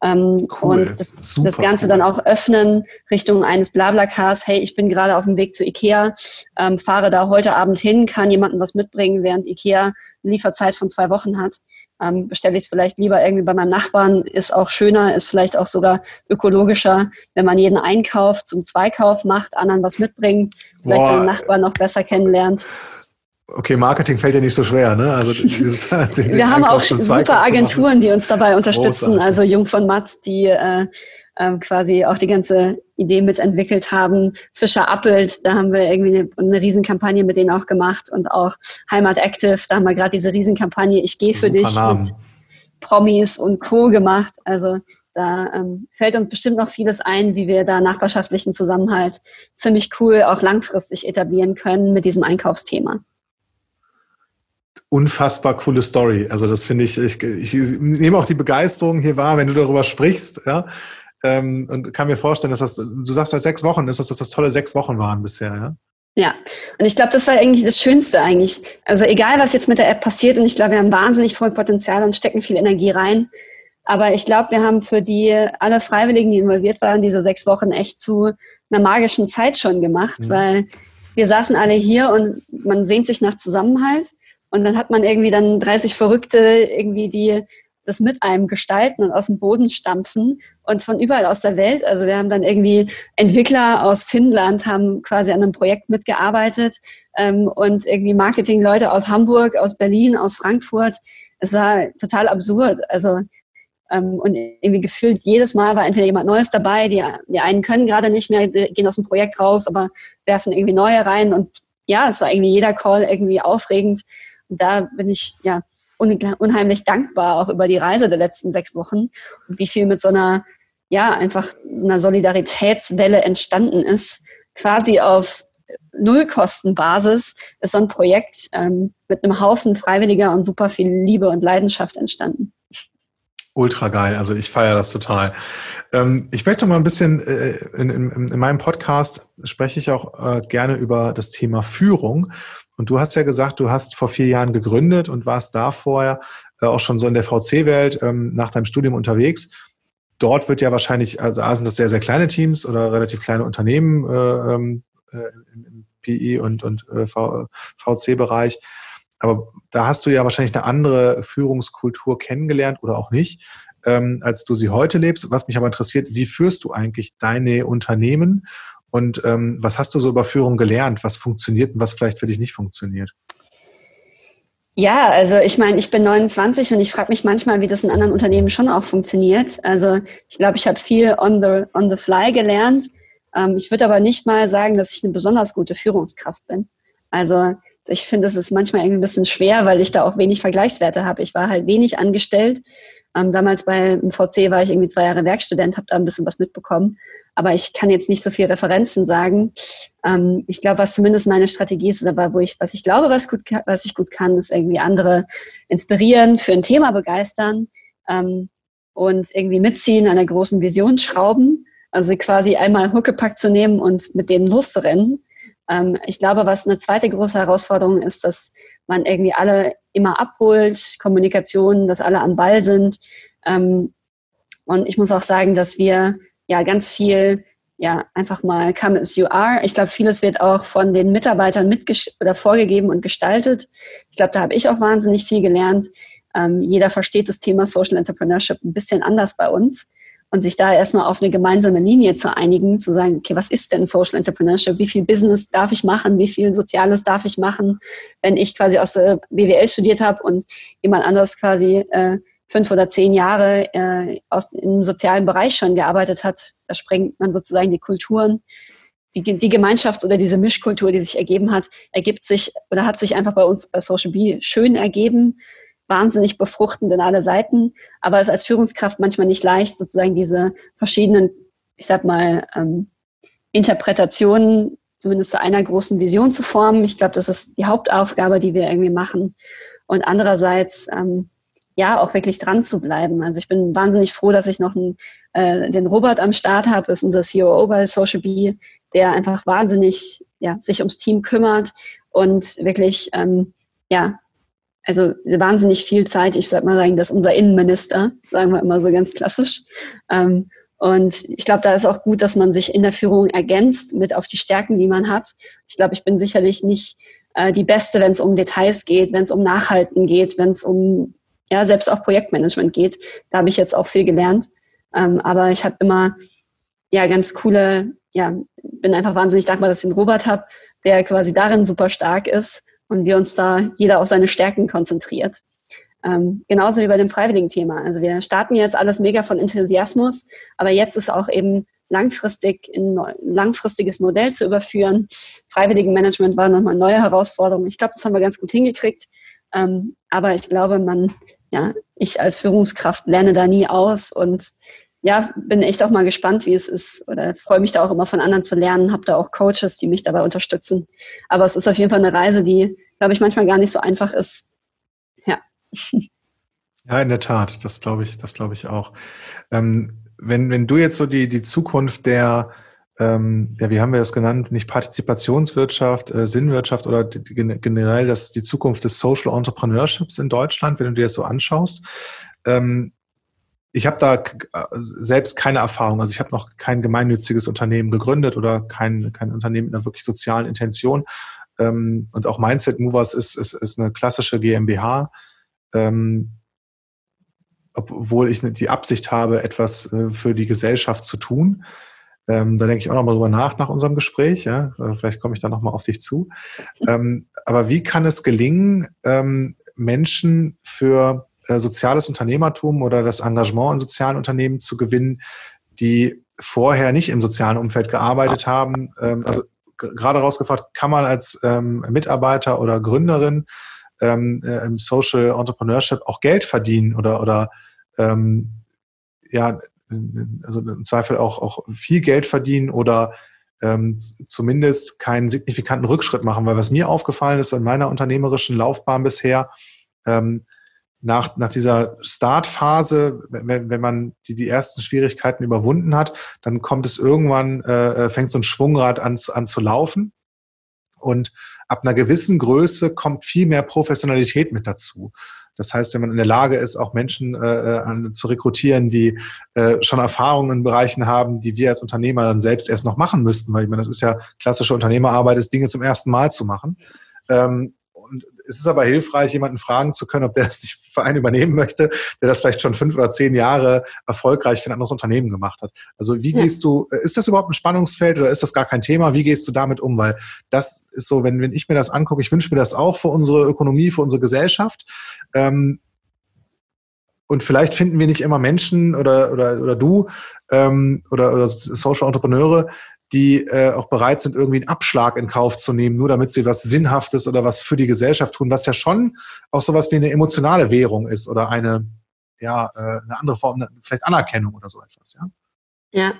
Ähm, cool. Und das, das Ganze cool. dann auch öffnen Richtung eines Blablacars. Hey, ich bin gerade auf dem Weg zu Ikea, ähm, fahre da heute Abend hin, kann jemanden was mitbringen, während Ikea eine Lieferzeit von zwei Wochen hat ähm, bestelle ich es vielleicht lieber irgendwie bei meinem Nachbarn, ist auch schöner, ist vielleicht auch sogar ökologischer, wenn man jeden Einkauf zum Zweikauf macht, anderen was mitbringt, vielleicht Boah. seinen Nachbarn noch besser kennenlernt. Okay, Marketing fällt ja nicht so schwer, ne? Also dieses, Wir haben auch super Agenturen, die uns dabei unterstützen. Großartig. Also Jung von Matt, die äh, ähm, quasi auch die ganze Idee mitentwickelt haben. Fischer Appelt, da haben wir irgendwie eine, eine Riesenkampagne mit denen auch gemacht und auch Heimat Active, da haben wir gerade diese Riesenkampagne Ich gehe für dich Namen. mit Promis und Co. gemacht. Also da ähm, fällt uns bestimmt noch vieles ein, wie wir da nachbarschaftlichen Zusammenhalt ziemlich cool auch langfristig etablieren können mit diesem Einkaufsthema unfassbar coole Story. Also das finde ich, ich, ich nehme auch die Begeisterung hier wahr, wenn du darüber sprichst, ja, ähm, und kann mir vorstellen, dass das, du sagst seit sechs Wochen ist, dass das, das tolle sechs Wochen waren bisher, ja? Ja, und ich glaube, das war eigentlich das Schönste eigentlich. Also egal, was jetzt mit der App passiert, und ich glaube, wir haben wahnsinnig voll Potenzial und stecken viel Energie rein. Aber ich glaube, wir haben für die alle Freiwilligen, die involviert waren, diese sechs Wochen echt zu einer magischen Zeit schon gemacht, mhm. weil wir saßen alle hier und man sehnt sich nach Zusammenhalt. Und dann hat man irgendwie dann 30 Verrückte irgendwie, die das mit einem gestalten und aus dem Boden stampfen und von überall aus der Welt. Also wir haben dann irgendwie Entwickler aus Finnland haben quasi an einem Projekt mitgearbeitet ähm, und irgendwie Marketingleute aus Hamburg, aus Berlin, aus Frankfurt. Es war total absurd. Also ähm, und irgendwie gefühlt jedes Mal war entweder jemand Neues dabei, die, die einen können gerade nicht mehr, gehen aus dem Projekt raus, aber werfen irgendwie neue rein und ja, es war irgendwie jeder Call irgendwie aufregend. Und da bin ich ja unheimlich dankbar auch über die Reise der letzten sechs Wochen und wie viel mit so einer, ja, einfach so einer Solidaritätswelle entstanden ist, quasi auf Nullkostenbasis ist so ein Projekt ähm, mit einem Haufen Freiwilliger und super viel Liebe und Leidenschaft entstanden. Ultra geil, also ich feiere das total. Ähm, ich möchte mal ein bisschen, äh, in, in, in, meinem Podcast spreche ich auch äh, gerne über das Thema Führung. Und du hast ja gesagt, du hast vor vier Jahren gegründet und warst da vorher äh, auch schon so in der VC-Welt ähm, nach deinem Studium unterwegs. Dort wird ja wahrscheinlich, also A sind das sehr, sehr kleine Teams oder relativ kleine Unternehmen äh, ähm, äh, im PI und, und äh, VC-Bereich. Aber da hast du ja wahrscheinlich eine andere Führungskultur kennengelernt oder auch nicht, ähm, als du sie heute lebst. Was mich aber interessiert, wie führst du eigentlich deine Unternehmen und ähm, was hast du so über Führung gelernt? Was funktioniert und was vielleicht für dich nicht funktioniert? Ja, also ich meine, ich bin 29 und ich frage mich manchmal, wie das in anderen Unternehmen schon auch funktioniert. Also ich glaube, ich habe viel on the, on the fly gelernt. Ähm, ich würde aber nicht mal sagen, dass ich eine besonders gute Führungskraft bin. Also ich finde, es ist manchmal irgendwie ein bisschen schwer, weil ich da auch wenig Vergleichswerte habe. Ich war halt wenig angestellt. Ähm, damals bei VC war ich irgendwie zwei Jahre Werkstudent, habe da ein bisschen was mitbekommen. Aber ich kann jetzt nicht so viel Referenzen sagen. Ähm, ich glaube, was zumindest meine Strategie ist oder wo ich, was ich glaube, was, gut, was ich gut kann, ist irgendwie andere inspirieren, für ein Thema begeistern ähm, und irgendwie mitziehen, an der großen Vision schrauben. Also quasi einmal Huckepack zu nehmen und mit denen loszurennen ich glaube, was eine zweite große Herausforderung ist, dass man irgendwie alle immer abholt, Kommunikation, dass alle am Ball sind. Ähm, und ich muss auch sagen, dass wir ja ganz viel ja, einfach mal come as you are. Ich glaube, vieles wird auch von den Mitarbeitern oder vorgegeben und gestaltet. Ich glaube, da habe ich auch wahnsinnig viel gelernt. Ähm, jeder versteht das Thema Social Entrepreneurship ein bisschen anders bei uns und sich da erstmal auf eine gemeinsame Linie zu einigen, zu sagen, okay, was ist denn Social Entrepreneurship? Wie viel Business darf ich machen? Wie viel Soziales darf ich machen? Wenn ich quasi aus der BWL studiert habe und jemand anders quasi äh, fünf oder zehn Jahre äh, aus im sozialen Bereich schon gearbeitet hat, da sprengt man sozusagen die Kulturen. Die, die Gemeinschafts- oder diese Mischkultur, die sich ergeben hat, ergibt sich oder hat sich einfach bei uns bei Social B schön ergeben wahnsinnig befruchtend in alle Seiten, aber es ist als Führungskraft manchmal nicht leicht, sozusagen diese verschiedenen, ich sag mal, ähm, Interpretationen zumindest zu einer großen Vision zu formen. Ich glaube, das ist die Hauptaufgabe, die wir irgendwie machen. Und andererseits, ähm, ja, auch wirklich dran zu bleiben. Also ich bin wahnsinnig froh, dass ich noch einen, äh, den Robert am Start habe, ist unser COO bei Social Bee, der einfach wahnsinnig ja, sich ums Team kümmert und wirklich, ähm, ja, also wahnsinnig viel Zeit, ich sag mal sagen, das ist unser Innenminister, sagen wir immer so ganz klassisch. Ähm, und ich glaube, da ist auch gut, dass man sich in der Führung ergänzt mit auf die Stärken, die man hat. Ich glaube, ich bin sicherlich nicht äh, die Beste, wenn es um Details geht, wenn es um Nachhalten geht, wenn es um ja selbst auch Projektmanagement geht. Da habe ich jetzt auch viel gelernt. Ähm, aber ich habe immer ja ganz coole, ja, bin einfach wahnsinnig dankbar, dass ich den Robert habe, der quasi darin super stark ist und wir uns da jeder auf seine Stärken konzentriert. Ähm, genauso wie bei dem freiwilligen Thema. Also wir starten jetzt alles mega von Enthusiasmus, aber jetzt ist auch eben langfristig in ein langfristiges Modell zu überführen. Freiwilligen Management war nochmal eine neue Herausforderung. Ich glaube, das haben wir ganz gut hingekriegt. Ähm, aber ich glaube, man, ja, ich als Führungskraft lerne da nie aus und ja, bin echt auch mal gespannt, wie es ist oder freue mich da auch immer von anderen zu lernen, habe da auch Coaches, die mich dabei unterstützen. Aber es ist auf jeden Fall eine Reise, die, glaube ich, manchmal gar nicht so einfach ist. Ja. Ja, in der Tat, das glaube ich, das glaube ich auch. Ähm, wenn, wenn du jetzt so die, die Zukunft der, ähm, ja, wie haben wir das genannt, nicht Partizipationswirtschaft, äh, Sinnwirtschaft oder die, generell das, die Zukunft des Social Entrepreneurships in Deutschland, wenn du dir das so anschaust, ähm, ich habe da selbst keine Erfahrung. Also ich habe noch kein gemeinnütziges Unternehmen gegründet oder kein, kein Unternehmen mit einer wirklich sozialen Intention. Ähm, und auch Mindset Movers ist, ist, ist eine klassische GmbH, ähm, obwohl ich die Absicht habe, etwas äh, für die Gesellschaft zu tun. Ähm, da denke ich auch nochmal drüber nach nach unserem Gespräch. Ja? Äh, vielleicht komme ich da nochmal auf dich zu. Ähm, aber wie kann es gelingen, ähm, Menschen für äh, soziales Unternehmertum oder das Engagement in sozialen Unternehmen zu gewinnen, die vorher nicht im sozialen Umfeld gearbeitet haben. Ähm, also gerade rausgefragt, kann man als ähm, Mitarbeiter oder Gründerin ähm, äh, im Social Entrepreneurship auch Geld verdienen oder, oder ähm, ja, also im Zweifel auch, auch viel Geld verdienen oder ähm, zumindest keinen signifikanten Rückschritt machen. Weil was mir aufgefallen ist in meiner unternehmerischen Laufbahn bisher, ähm, nach, nach dieser Startphase, wenn, wenn man die, die ersten Schwierigkeiten überwunden hat, dann kommt es irgendwann, äh, fängt so ein Schwungrad an, an zu laufen. Und ab einer gewissen Größe kommt viel mehr Professionalität mit dazu. Das heißt, wenn man in der Lage ist, auch Menschen äh, äh zu rekrutieren, die äh, schon Erfahrungen in Bereichen haben, die wir als Unternehmer dann selbst erst noch machen müssten, weil ich meine, das ist ja klassische Unternehmerarbeit, ist Dinge zum ersten Mal zu machen. Ähm, es ist aber hilfreich, jemanden fragen zu können, ob der das nicht Verein übernehmen möchte, der das vielleicht schon fünf oder zehn Jahre erfolgreich für ein anderes Unternehmen gemacht hat. Also wie ja. gehst du, ist das überhaupt ein Spannungsfeld oder ist das gar kein Thema? Wie gehst du damit um? Weil das ist so, wenn, wenn ich mir das angucke, ich wünsche mir das auch für unsere Ökonomie, für unsere Gesellschaft. Ähm, und vielleicht finden wir nicht immer Menschen oder, oder, oder du ähm, oder, oder Social Entrepreneure, die äh, auch bereit sind, irgendwie einen Abschlag in Kauf zu nehmen, nur damit sie was Sinnhaftes oder was für die Gesellschaft tun, was ja schon auch sowas wie eine emotionale Währung ist oder eine, ja, äh, eine andere Form, vielleicht Anerkennung oder so etwas, ja? Ja,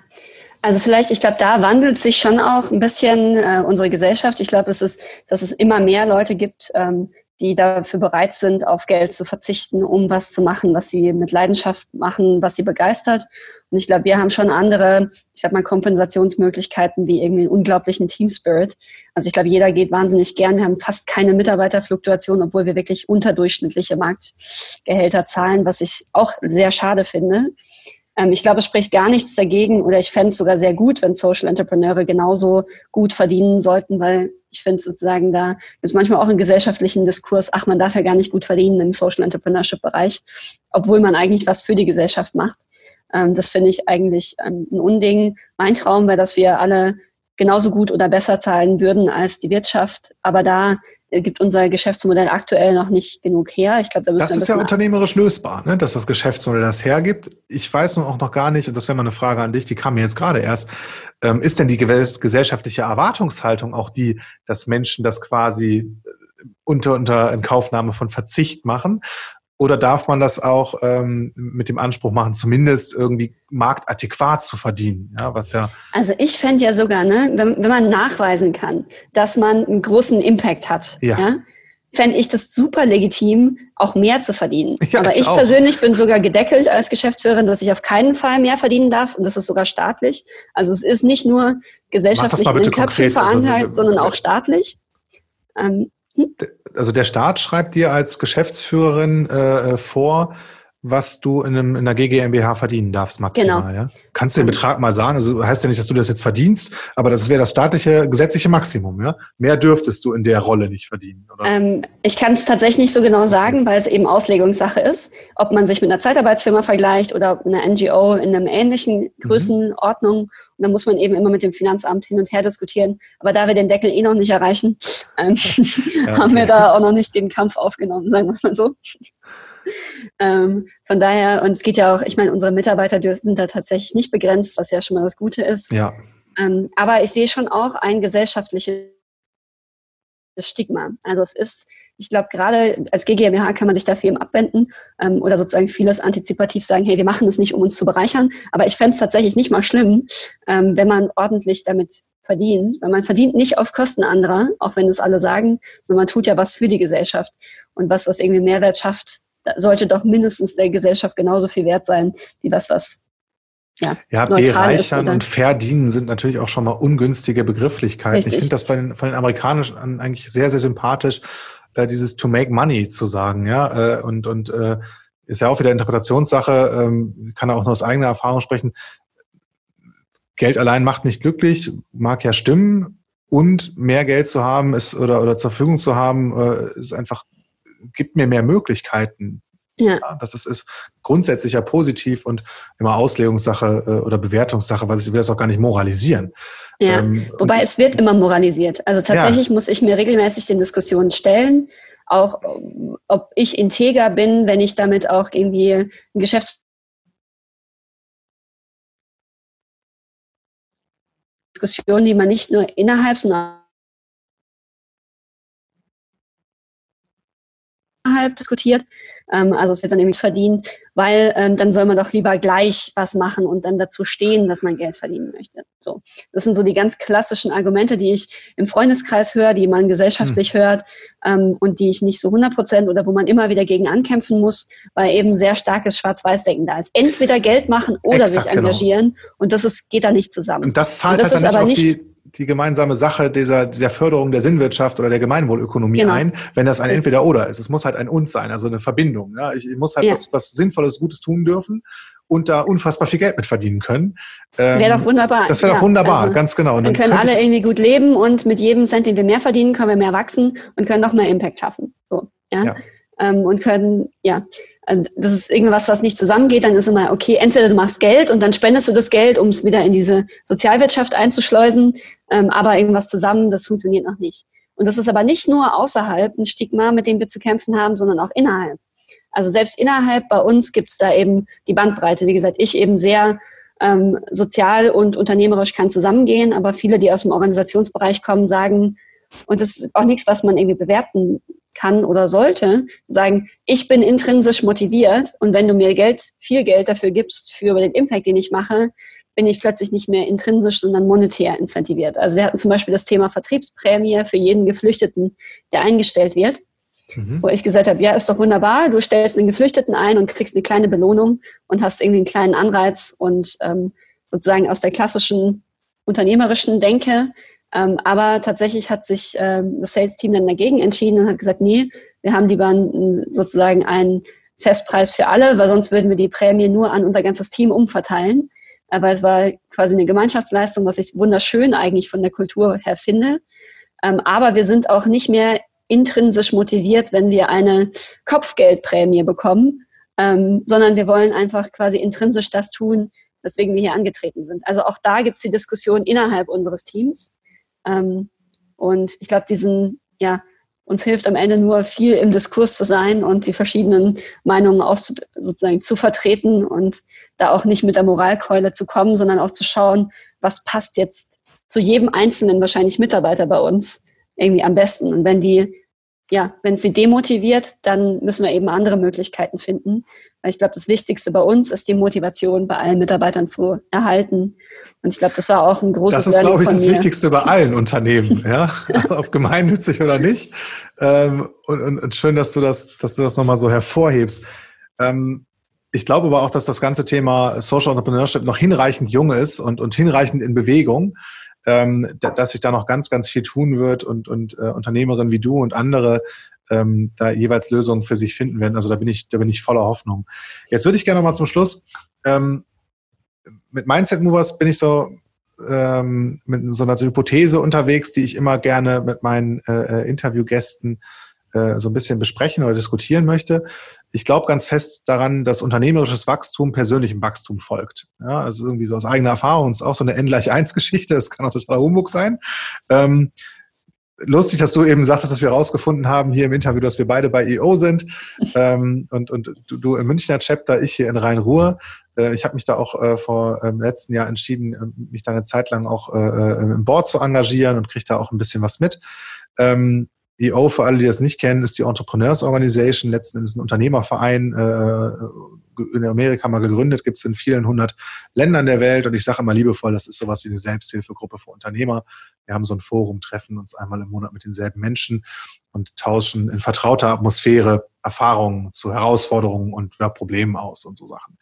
also vielleicht, ich glaube, da wandelt sich schon auch ein bisschen äh, unsere Gesellschaft. Ich glaube, es ist, dass es immer mehr Leute gibt, ähm, die dafür bereit sind, auf Geld zu verzichten, um was zu machen, was sie mit Leidenschaft machen, was sie begeistert. Und ich glaube, wir haben schon andere, ich sag mal, Kompensationsmöglichkeiten wie irgendwie einen unglaublichen Team Spirit. Also ich glaube, jeder geht wahnsinnig gern. Wir haben fast keine Mitarbeiterfluktuation, obwohl wir wirklich unterdurchschnittliche Marktgehälter zahlen, was ich auch sehr schade finde. Ähm, ich glaube, es spricht gar nichts dagegen oder ich fände es sogar sehr gut, wenn Social Entrepreneure genauso gut verdienen sollten, weil ich finde sozusagen, da ist manchmal auch im gesellschaftlichen Diskurs, ach, man darf ja gar nicht gut verdienen im Social Entrepreneurship Bereich, obwohl man eigentlich was für die Gesellschaft macht. Ähm, das finde ich eigentlich ähm, ein Unding. Mein Traum wäre, dass wir alle genauso gut oder besser zahlen würden als die Wirtschaft. Aber da gibt unser Geschäftsmodell aktuell noch nicht genug her. Ich glaube, da müssen das wir ist ja unternehmerisch lösbar, ne? dass das Geschäftsmodell das hergibt. Ich weiß nur auch noch gar nicht, und das wäre mal eine Frage an dich, die kam mir jetzt gerade erst, ähm, ist denn die gesellschaftliche Erwartungshaltung auch die, dass Menschen das quasi äh, unter, unter Inkaufnahme von Verzicht machen? Oder darf man das auch ähm, mit dem Anspruch machen, zumindest irgendwie marktadäquat zu verdienen? Ja, was ja also ich fände ja sogar, ne, wenn, wenn man nachweisen kann, dass man einen großen Impact hat, ja. ja fände ich das super legitim, auch mehr zu verdienen. Ja, Aber ich, ich persönlich bin sogar gedeckelt als Geschäftsführerin, dass ich auf keinen Fall mehr verdienen darf und das ist sogar staatlich. Also es ist nicht nur gesellschaftlich in den Köpfen verankert, also, sondern auch staatlich. Ähm, hm? Also der Staat schreibt dir als Geschäftsführerin äh, vor, was du in, einem, in einer GmbH verdienen darfst maximal. Genau. Ja? Kannst du den Betrag mal sagen? Also heißt ja nicht, dass du das jetzt verdienst, aber das wäre das staatliche gesetzliche Maximum. Ja? Mehr dürftest du in der Rolle nicht verdienen. Ähm, ich kann es tatsächlich nicht so genau sagen, weil es eben Auslegungssache ist, ob man sich mit einer Zeitarbeitsfirma vergleicht oder einer NGO in einem ähnlichen mhm. Größenordnung. Mhm. Und da muss man eben immer mit dem Finanzamt hin und her diskutieren. Aber da wir den Deckel eh noch nicht erreichen, ähm, ja, okay. haben wir da auch noch nicht den Kampf aufgenommen, sagen wir es mal so ähm, von daher, und es geht ja auch, ich meine, unsere Mitarbeiter sind da tatsächlich nicht begrenzt, was ja schon mal das Gute ist. Ja. Ähm, aber ich sehe schon auch ein gesellschaftliches Stigma. Also es ist, ich glaube, gerade als GmbH kann man sich dafür eben abwenden ähm, oder sozusagen vieles antizipativ sagen, hey, wir machen das nicht, um uns zu bereichern. Aber ich fände es tatsächlich nicht mal schlimm, ähm, wenn man ordentlich damit verdient, weil man verdient nicht auf Kosten anderer, auch wenn es alle sagen, sondern man tut ja was für die Gesellschaft und was, was irgendwie Mehrwert schafft sollte doch mindestens der Gesellschaft genauso viel wert sein, wie was, was ja, ja bereichern und verdienen sind natürlich auch schon mal ungünstige Begrifflichkeiten. Richtig. Ich finde das bei den, von den Amerikanern eigentlich sehr, sehr sympathisch, äh, dieses to make money zu sagen, ja, äh, und, und äh, ist ja auch wieder Interpretationssache, ähm, kann auch nur aus eigener Erfahrung sprechen. Geld allein macht nicht glücklich, mag ja stimmen, und mehr Geld zu haben ist oder, oder zur Verfügung zu haben, äh, ist einfach gibt mir mehr Möglichkeiten. Ja. ja das ist, ist grundsätzlich ja positiv und immer Auslegungssache äh, oder Bewertungssache, was ich will das auch gar nicht moralisieren. Ja, ähm, wobei es wird immer moralisiert. Also tatsächlich ja. muss ich mir regelmäßig den Diskussionen stellen, auch ob ich integer bin, wenn ich damit auch irgendwie ein Geschäfts Diskussion, die man nicht nur innerhalb, sondern innerhalb diskutiert. Ähm, also es wird dann irgendwie verdient, weil ähm, dann soll man doch lieber gleich was machen und dann dazu stehen, dass man Geld verdienen möchte. So, das sind so die ganz klassischen Argumente, die ich im Freundeskreis höre, die man gesellschaftlich hm. hört ähm, und die ich nicht so 100 Prozent oder wo man immer wieder gegen ankämpfen muss, weil eben sehr starkes Schwarz-Weiß-Denken da ist. Entweder Geld machen oder Exakt, sich genau. engagieren genau. und das ist, geht da nicht zusammen. Und das zahlt und das halt dann nicht auf die gemeinsame Sache dieser, dieser Förderung der Sinnwirtschaft oder der Gemeinwohlökonomie genau. ein, wenn das ein Entweder-Oder ist. Es muss halt ein Und sein, also eine Verbindung. Ja? Ich, ich muss halt ja. was, was Sinnvolles, Gutes tun dürfen und da unfassbar viel Geld mit verdienen können. Ähm, wäre doch wunderbar. Das wäre ja, doch wunderbar, also, ganz genau. Und dann, dann können alle irgendwie gut leben und mit jedem Cent, den wir mehr verdienen, können wir mehr wachsen und können noch mehr Impact schaffen. So, ja. ja. Ähm, und können, ja, das ist irgendwas, was nicht zusammengeht, dann ist immer, okay, entweder du machst Geld und dann spendest du das Geld, um es wieder in diese Sozialwirtschaft einzuschleusen, ähm, aber irgendwas zusammen, das funktioniert noch nicht. Und das ist aber nicht nur außerhalb ein Stigma, mit dem wir zu kämpfen haben, sondern auch innerhalb. Also selbst innerhalb bei uns gibt es da eben die Bandbreite. Wie gesagt, ich eben sehr ähm, sozial und unternehmerisch kann zusammengehen, aber viele, die aus dem Organisationsbereich kommen, sagen, und das ist auch nichts, was man irgendwie bewerten kann oder sollte, sagen, ich bin intrinsisch motiviert und wenn du mir Geld, viel Geld dafür gibst für den Impact, den ich mache, bin ich plötzlich nicht mehr intrinsisch, sondern monetär incentiviert. Also wir hatten zum Beispiel das Thema Vertriebsprämie für jeden Geflüchteten, der eingestellt wird, mhm. wo ich gesagt habe, ja, ist doch wunderbar, du stellst einen Geflüchteten ein und kriegst eine kleine Belohnung und hast irgendwie einen kleinen Anreiz und ähm, sozusagen aus der klassischen unternehmerischen Denke ähm, aber tatsächlich hat sich ähm, das Sales-Team dann dagegen entschieden und hat gesagt, nee, wir haben lieber sozusagen einen Festpreis für alle, weil sonst würden wir die Prämie nur an unser ganzes Team umverteilen. Aber es war quasi eine Gemeinschaftsleistung, was ich wunderschön eigentlich von der Kultur her finde. Ähm, aber wir sind auch nicht mehr intrinsisch motiviert, wenn wir eine Kopfgeldprämie bekommen, ähm, sondern wir wollen einfach quasi intrinsisch das tun, weswegen wir hier angetreten sind. Also auch da gibt es die Diskussion innerhalb unseres Teams. Ähm, und ich glaube, diesen, ja, uns hilft am Ende nur viel im Diskurs zu sein und die verschiedenen Meinungen auch zu, sozusagen zu vertreten und da auch nicht mit der Moralkeule zu kommen, sondern auch zu schauen, was passt jetzt zu jedem einzelnen wahrscheinlich Mitarbeiter bei uns irgendwie am besten. Und wenn die ja, wenn sie demotiviert, dann müssen wir eben andere Möglichkeiten finden. Weil ich glaube, das Wichtigste bei uns ist die Motivation bei allen Mitarbeitern zu erhalten. Und ich glaube, das war auch ein großes Das ist, glaube ich, das mir. Wichtigste bei allen Unternehmen, ja, ob gemeinnützig oder nicht. Ähm, und, und, und, schön, dass du das, dass du das nochmal so hervorhebst. Ähm, ich glaube aber auch, dass das ganze Thema Social Entrepreneurship noch hinreichend jung ist und, und hinreichend in Bewegung, ähm, dass sich da noch ganz, ganz viel tun wird und, und äh, Unternehmerinnen wie du und andere ähm, da jeweils Lösungen für sich finden werden. Also da bin ich, da bin ich voller Hoffnung. Jetzt würde ich gerne mal zum Schluss ähm, mit Mindset Movers bin ich so ähm, mit so einer Hypothese unterwegs, die ich immer gerne mit meinen äh, äh, Interviewgästen äh, so ein bisschen besprechen oder diskutieren möchte. Ich glaube ganz fest daran, dass unternehmerisches Wachstum persönlichem Wachstum folgt. Ja, also irgendwie so aus eigener Erfahrung, das ist auch so eine N gleich eins Geschichte, das kann auch totaler Humbug sein. Ähm, lustig, dass du eben sagtest, dass wir herausgefunden haben hier im Interview, dass wir beide bei EO sind ähm, und, und du, du im Münchner Chapter, ich hier in Rhein-Ruhr. Äh, ich habe mich da auch äh, vor ähm, letzten Jahr entschieden, äh, mich da eine Zeit lang auch äh, äh, im Board zu engagieren und kriege da auch ein bisschen was mit. Ähm, EO, für alle, die das nicht kennen, ist die Entrepreneurs Organization, letzten Endes ein Unternehmerverein, äh, in Amerika mal gegründet, gibt es in vielen hundert Ländern der Welt und ich sage immer liebevoll, das ist sowas wie eine Selbsthilfegruppe für Unternehmer. Wir haben so ein Forum, treffen uns einmal im Monat mit denselben Menschen und tauschen in vertrauter Atmosphäre Erfahrungen zu Herausforderungen und ja, Problemen aus und so Sachen.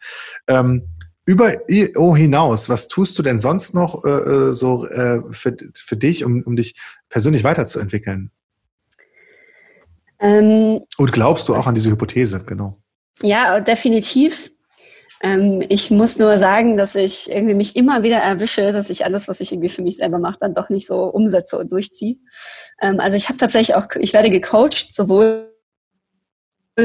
Ähm, über IO hinaus, was tust du denn sonst noch äh, äh, so äh, für, für dich, um, um dich persönlich weiterzuentwickeln? Ähm, Und glaubst du auch an diese Hypothese, genau? Ja, definitiv. Ähm, ich muss nur sagen, dass ich irgendwie mich immer wieder erwische, dass ich alles, was ich irgendwie für mich selber mache, dann doch nicht so umsetze und durchziehe. Ähm, also ich habe tatsächlich auch, ich werde gecoacht, sowohl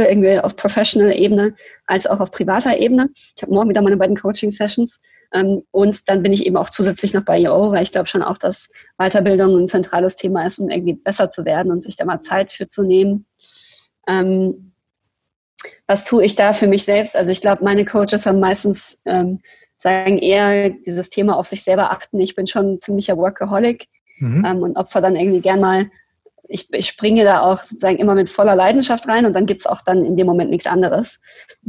irgendwie auf Professional-Ebene als auch auf privater Ebene. Ich habe morgen wieder meine beiden Coaching-Sessions ähm, und dann bin ich eben auch zusätzlich noch bei IO, weil ich glaube schon auch, dass Weiterbildung ein zentrales Thema ist, um irgendwie besser zu werden und sich da mal Zeit für zu nehmen. Ähm, was tue ich da für mich selbst? Also ich glaube, meine Coaches haben meistens ähm, sagen eher dieses Thema auf sich selber achten. Ich bin schon ein ziemlicher Workaholic mhm. ähm, und opfer dann irgendwie gern mal ich, ich springe da auch sozusagen immer mit voller Leidenschaft rein und dann gibt's auch dann in dem Moment nichts anderes.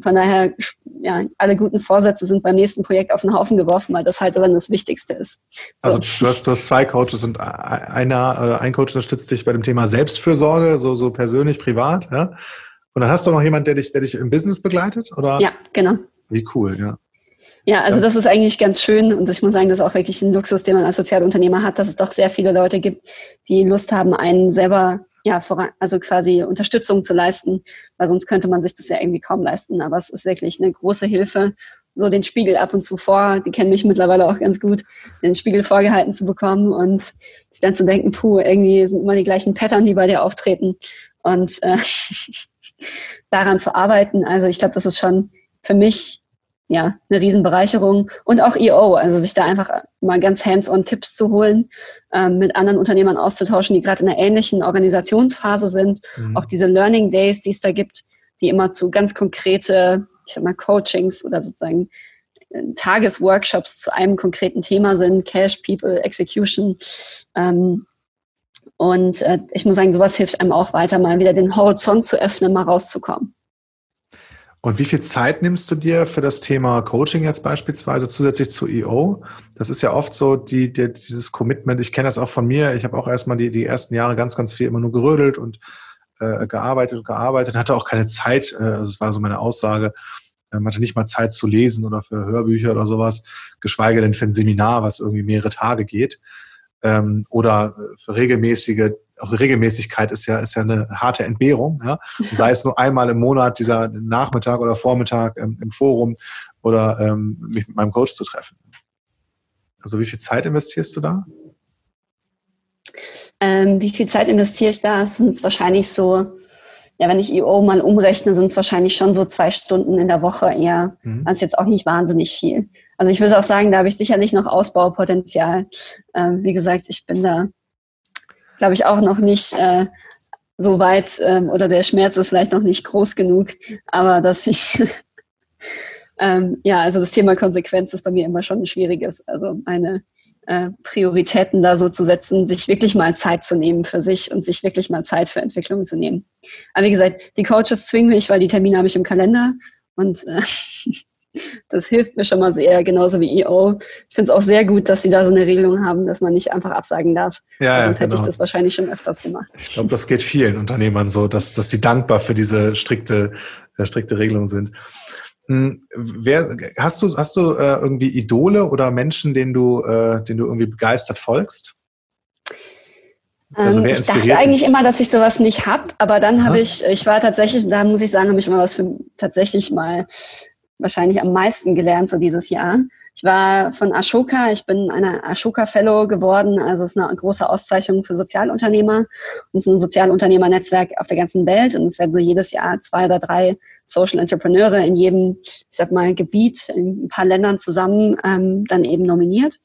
von daher, ja, alle guten Vorsätze sind beim nächsten Projekt auf den Haufen geworfen, weil das halt dann das Wichtigste ist. So. Also du hast, du hast zwei Coaches und einer, ein Coach unterstützt dich bei dem Thema Selbstfürsorge, so, so persönlich, privat, ja? Und dann hast du noch jemanden, der dich, der dich im Business begleitet, oder? Ja, genau. Wie cool, ja. Ja, also das ist eigentlich ganz schön und ich muss sagen, das ist auch wirklich ein Luxus, den man als Sozialunternehmer hat, dass es doch sehr viele Leute gibt, die Lust haben, einen selber ja, voran, also quasi Unterstützung zu leisten, weil sonst könnte man sich das ja irgendwie kaum leisten. Aber es ist wirklich eine große Hilfe, so den Spiegel ab und zu vor, die kennen mich mittlerweile auch ganz gut, den Spiegel vorgehalten zu bekommen und sich dann zu denken, puh, irgendwie sind immer die gleichen Pattern, die bei dir auftreten und äh, daran zu arbeiten. Also ich glaube, das ist schon für mich ja, eine Riesenbereicherung. Und auch EO, also sich da einfach mal ganz hands-on Tipps zu holen, ähm, mit anderen Unternehmern auszutauschen, die gerade in einer ähnlichen Organisationsphase sind. Mhm. Auch diese Learning Days, die es da gibt, die immer zu ganz konkrete, ich sag mal, Coachings oder sozusagen äh, Tagesworkshops zu einem konkreten Thema sind, Cash, People, Execution. Ähm, und äh, ich muss sagen, sowas hilft einem auch weiter, mal wieder den Horizont zu öffnen, mal rauszukommen. Und wie viel Zeit nimmst du dir für das Thema Coaching jetzt beispielsweise zusätzlich zu EO? Das ist ja oft so die, die dieses Commitment. Ich kenne das auch von mir. Ich habe auch erstmal die, die ersten Jahre ganz, ganz viel immer nur gerödelt und äh, gearbeitet und gearbeitet, hatte auch keine Zeit. Äh, das war so meine Aussage. Man hatte nicht mal Zeit zu lesen oder für Hörbücher oder sowas, geschweige denn für ein Seminar, was irgendwie mehrere Tage geht. Ähm, oder für regelmäßige auch Regelmäßigkeit ist ja, ist ja eine harte Entbehrung. Ja? sei es nur einmal im Monat, dieser Nachmittag oder Vormittag ähm, im Forum oder ähm, mich mit meinem Coach zu treffen. Also wie viel Zeit investierst du da? Ähm, wie viel Zeit investiere ich da? Es sind wahrscheinlich so, ja, wenn ich IO mal umrechne, sind es wahrscheinlich schon so zwei Stunden in der Woche eher. Mhm. Das ist jetzt auch nicht wahnsinnig viel. Also ich würde auch sagen, da habe ich sicherlich noch Ausbaupotenzial. Ähm, wie gesagt, ich bin da glaube ich, auch noch nicht äh, so weit ähm, oder der Schmerz ist vielleicht noch nicht groß genug, aber dass ich, ähm, ja, also das Thema Konsequenz ist bei mir immer schon ein schwieriges. Also meine äh, Prioritäten da so zu setzen, sich wirklich mal Zeit zu nehmen für sich und sich wirklich mal Zeit für Entwicklung zu nehmen. Aber wie gesagt, die Coaches zwingen mich, weil die Termine habe ich im Kalender und äh, Das hilft mir schon mal sehr, genauso wie EO. Ich finde es auch sehr gut, dass sie da so eine Regelung haben, dass man nicht einfach absagen darf. Ja, sonst ja, genau. hätte ich genau. das wahrscheinlich schon öfters gemacht. Ich glaube, das geht vielen Unternehmern so, dass, dass die dankbar für diese strikte, äh, strikte Regelung sind. Hm, wer, hast du, hast du äh, irgendwie Idole oder Menschen, denen du, äh, denen du irgendwie begeistert folgst? Also ähm, ich dachte eigentlich immer, dass ich sowas nicht habe, aber dann habe ich, ich war tatsächlich, da muss ich sagen, habe ich immer was für tatsächlich mal wahrscheinlich am meisten gelernt so dieses Jahr. Ich war von Ashoka, ich bin eine Ashoka Fellow geworden, also es ist eine große Auszeichnung für Sozialunternehmer und es ist ein Sozialunternehmernetzwerk auf der ganzen Welt und es werden so jedes Jahr zwei oder drei Social Entrepreneure in jedem, ich sag mal, Gebiet in ein paar Ländern zusammen ähm, dann eben nominiert.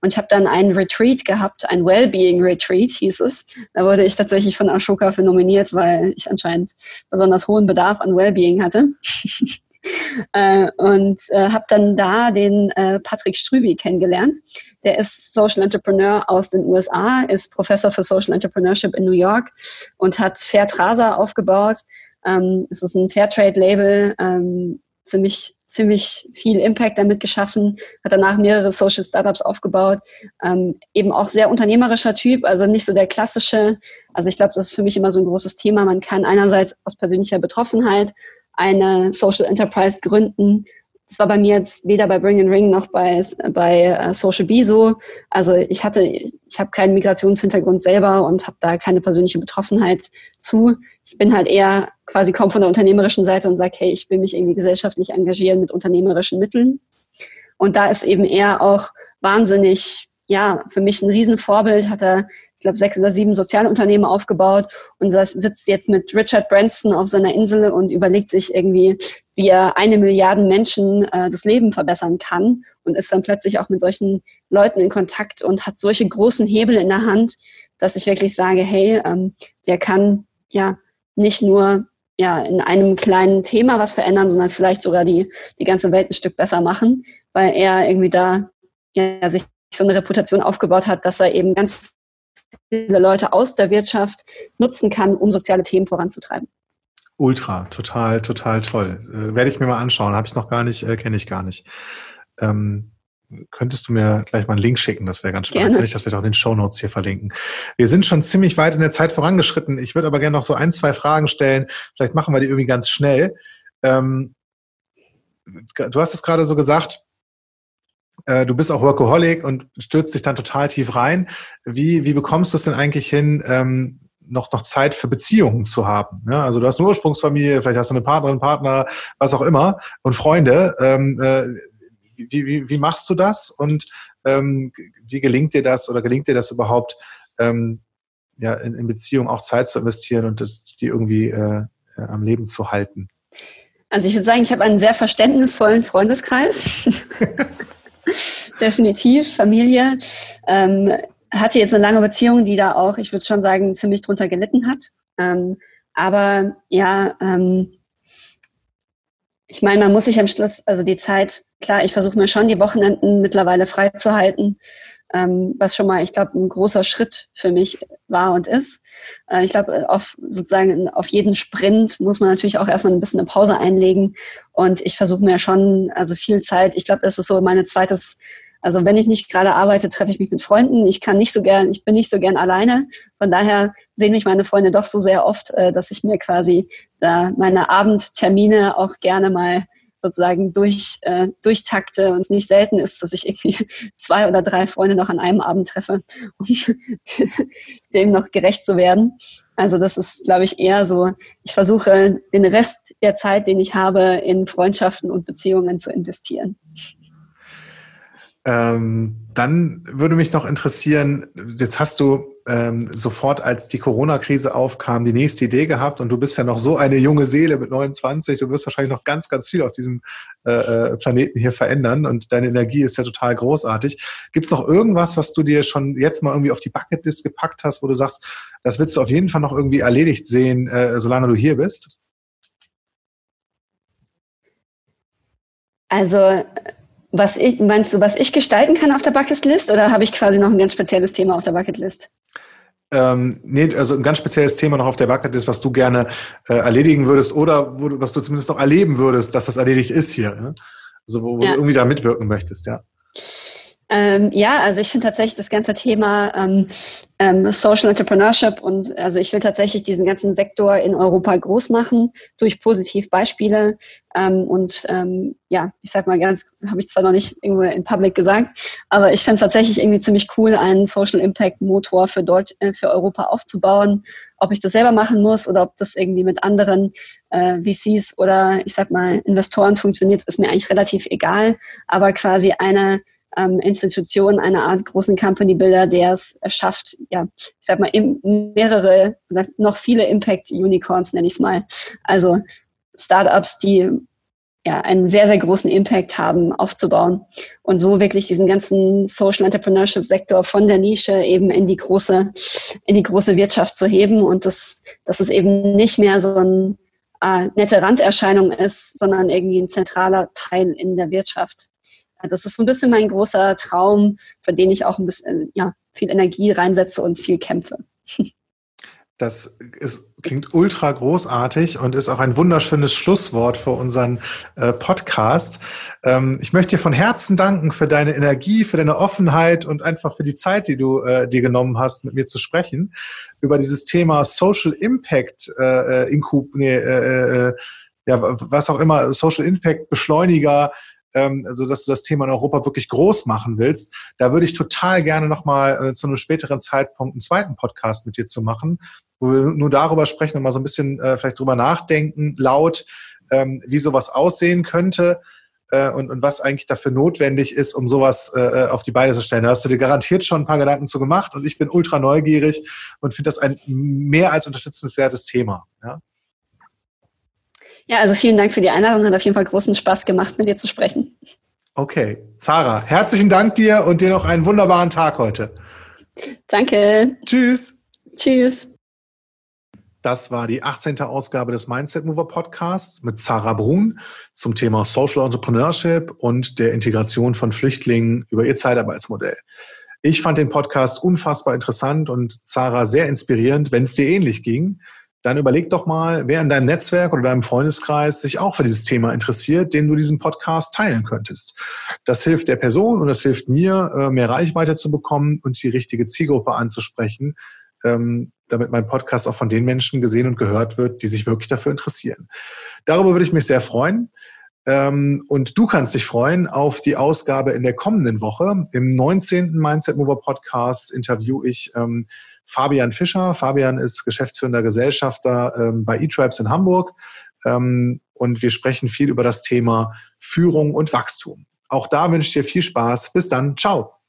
Und ich habe dann einen Retreat gehabt, ein Wellbeing Retreat hieß es. Da wurde ich tatsächlich von Ashoka für nominiert, weil ich anscheinend besonders hohen Bedarf an Wellbeing hatte. äh, und äh, habe dann da den äh, Patrick Strüby kennengelernt. Der ist Social Entrepreneur aus den USA, ist Professor für Social Entrepreneurship in New York und hat Fairtrasa aufgebaut. Ähm, es ist ein Fairtrade-Label, ähm, ziemlich ziemlich viel Impact damit geschaffen, hat danach mehrere Social Startups aufgebaut, ähm, eben auch sehr unternehmerischer Typ, also nicht so der klassische, also ich glaube, das ist für mich immer so ein großes Thema. Man kann einerseits aus persönlicher Betroffenheit eine Social Enterprise gründen das war bei mir jetzt weder bei Bring and Ring noch bei, bei uh, Social Bee so. Also ich hatte, ich habe keinen Migrationshintergrund selber und habe da keine persönliche Betroffenheit zu. Ich bin halt eher quasi kaum von der unternehmerischen Seite und sage, hey, ich will mich irgendwie gesellschaftlich engagieren mit unternehmerischen Mitteln. Und da ist eben eher auch wahnsinnig, ja, für mich ein Riesenvorbild, hat er ich glaube, sechs oder sieben Sozialunternehmen aufgebaut und sitzt jetzt mit Richard Branson auf seiner Insel und überlegt sich irgendwie, wie er eine Milliarde Menschen äh, das Leben verbessern kann und ist dann plötzlich auch mit solchen Leuten in Kontakt und hat solche großen Hebel in der Hand, dass ich wirklich sage, hey, ähm, der kann ja nicht nur ja, in einem kleinen Thema was verändern, sondern vielleicht sogar die, die ganze Welt ein Stück besser machen, weil er irgendwie da ja, sich so eine Reputation aufgebaut hat, dass er eben ganz viele Leute aus der Wirtschaft nutzen kann, um soziale Themen voranzutreiben. Ultra, total, total toll. Äh, werde ich mir mal anschauen. Habe ich noch gar nicht, äh, kenne ich gar nicht. Ähm, könntest du mir gleich mal einen Link schicken? Das wäre ganz spannend. Kann ich das vielleicht auch in den Show Notes hier verlinken. Wir sind schon ziemlich weit in der Zeit vorangeschritten. Ich würde aber gerne noch so ein, zwei Fragen stellen. Vielleicht machen wir die irgendwie ganz schnell. Ähm, du hast es gerade so gesagt, äh, du bist auch Workaholic und stürzt dich dann total tief rein. Wie, wie bekommst du es denn eigentlich hin, ähm, noch, noch Zeit für Beziehungen zu haben? Ja, also du hast eine Ursprungsfamilie, vielleicht hast du eine Partnerin, Partner, was auch immer und Freunde. Ähm, äh, wie, wie, wie machst du das und ähm, wie gelingt dir das oder gelingt dir das überhaupt, ähm, ja, in, in Beziehung auch Zeit zu investieren und das, die irgendwie äh, am Leben zu halten? Also ich würde sagen, ich habe einen sehr verständnisvollen Freundeskreis. Definitiv, Familie. Ähm, hatte jetzt eine lange Beziehung, die da auch, ich würde schon sagen, ziemlich drunter gelitten hat. Ähm, aber ja, ähm, ich meine, man muss sich am Schluss, also die Zeit, klar, ich versuche mir schon die Wochenenden mittlerweile freizuhalten ähm, was schon mal, ich glaube, ein großer Schritt für mich war und ist. Äh, ich glaube, auf sozusagen auf jeden Sprint muss man natürlich auch erstmal ein bisschen eine Pause einlegen und ich versuche mir schon, also viel Zeit, ich glaube, das ist so meine zweites also wenn ich nicht gerade arbeite, treffe ich mich mit Freunden. Ich kann nicht so gern, ich bin nicht so gern alleine. Von daher sehen mich meine Freunde doch so sehr oft, äh, dass ich mir quasi da meine Abendtermine auch gerne mal sozusagen durch, äh, durchtakte und es nicht selten ist, dass ich irgendwie zwei oder drei Freunde noch an einem Abend treffe, um dem noch gerecht zu werden. Also das ist, glaube ich, eher so, ich versuche den Rest der Zeit, den ich habe, in Freundschaften und Beziehungen zu investieren. Ähm, dann würde mich noch interessieren, jetzt hast du ähm, sofort, als die Corona-Krise aufkam, die nächste Idee gehabt und du bist ja noch so eine junge Seele mit 29, du wirst wahrscheinlich noch ganz, ganz viel auf diesem äh, äh, Planeten hier verändern und deine Energie ist ja total großartig. Gibt es noch irgendwas, was du dir schon jetzt mal irgendwie auf die Bucketlist gepackt hast, wo du sagst, das willst du auf jeden Fall noch irgendwie erledigt sehen, äh, solange du hier bist? Also was ich, meinst du, was ich gestalten kann auf der Bucketlist oder habe ich quasi noch ein ganz spezielles Thema auf der Bucketlist? Ähm, nee, also ein ganz spezielles Thema noch auf der Bucketlist, was du gerne äh, erledigen würdest oder wo, was du zumindest noch erleben würdest, dass das erledigt ist hier. Ne? Also wo, wo ja. du irgendwie da mitwirken möchtest, ja. Ähm, ja, also ich finde tatsächlich das ganze Thema ähm, ähm, Social Entrepreneurship und also ich will tatsächlich diesen ganzen Sektor in Europa groß machen durch Positivbeispiele ähm, und ähm, ja, ich sag mal ganz, habe ich zwar noch nicht irgendwo in Public gesagt, aber ich finde es tatsächlich irgendwie ziemlich cool, einen Social Impact Motor für Deutsch, äh, für Europa aufzubauen. Ob ich das selber machen muss oder ob das irgendwie mit anderen äh, VCs oder ich sag mal Investoren funktioniert, ist mir eigentlich relativ egal, aber quasi eine ähm, Institution, eine Art großen Company Builder, der es schafft, ja, ich sag mal, mehrere, noch viele Impact Unicorns, nenne ich es mal. Also Startups, die ja, einen sehr, sehr großen Impact haben, aufzubauen und so wirklich diesen ganzen Social Entrepreneurship Sektor von der Nische eben in die große, in die große Wirtschaft zu heben und das, dass es eben nicht mehr so ein äh, nette Randerscheinung ist, sondern irgendwie ein zentraler Teil in der Wirtschaft. Das ist so ein bisschen mein großer Traum, für den ich auch ein bisschen ja, viel Energie reinsetze und viel kämpfe. Das ist, klingt ultra großartig und ist auch ein wunderschönes Schlusswort für unseren äh, Podcast. Ähm, ich möchte dir von Herzen danken für deine Energie, für deine Offenheit und einfach für die Zeit, die du äh, dir genommen hast, mit mir zu sprechen über dieses Thema Social Impact äh, äh Inkub, nee, äh, äh, ja, was auch immer, Social Impact Beschleuniger ähm, also dass du das Thema in Europa wirklich groß machen willst, da würde ich total gerne nochmal äh, zu einem späteren Zeitpunkt einen zweiten Podcast mit dir zu machen, wo wir nur darüber sprechen und mal so ein bisschen äh, vielleicht drüber nachdenken, laut, ähm, wie sowas aussehen könnte äh, und, und was eigentlich dafür notwendig ist, um sowas äh, auf die Beine zu stellen. Da hast du dir garantiert schon ein paar Gedanken zu gemacht und ich bin ultra neugierig und finde das ein mehr als unterstützenswertes Thema. Ja? Ja, also vielen Dank für die Einladung. Hat auf jeden Fall großen Spaß gemacht, mit dir zu sprechen. Okay. Sarah, herzlichen Dank dir und dir noch einen wunderbaren Tag heute. Danke. Tschüss. Tschüss. Das war die 18. Ausgabe des Mindset Mover Podcasts mit Sarah Brun zum Thema Social Entrepreneurship und der Integration von Flüchtlingen über ihr Zeitarbeitsmodell. Ich fand den Podcast unfassbar interessant und Sarah sehr inspirierend, wenn es dir ähnlich ging dann überleg doch mal, wer in deinem Netzwerk oder deinem Freundeskreis sich auch für dieses Thema interessiert, den du diesen Podcast teilen könntest. Das hilft der Person und das hilft mir, äh, mehr Reichweite zu bekommen und die richtige Zielgruppe anzusprechen, ähm, damit mein Podcast auch von den Menschen gesehen und gehört wird, die sich wirklich dafür interessieren. Darüber würde ich mich sehr freuen. Ähm, und du kannst dich freuen auf die Ausgabe in der kommenden Woche. Im 19. Mindset Mover Podcast interview ich ähm, Fabian Fischer. Fabian ist geschäftsführender Gesellschafter ähm, bei eTribes in Hamburg. Ähm, und wir sprechen viel über das Thema Führung und Wachstum. Auch da wünsche ich dir viel Spaß. Bis dann. Ciao.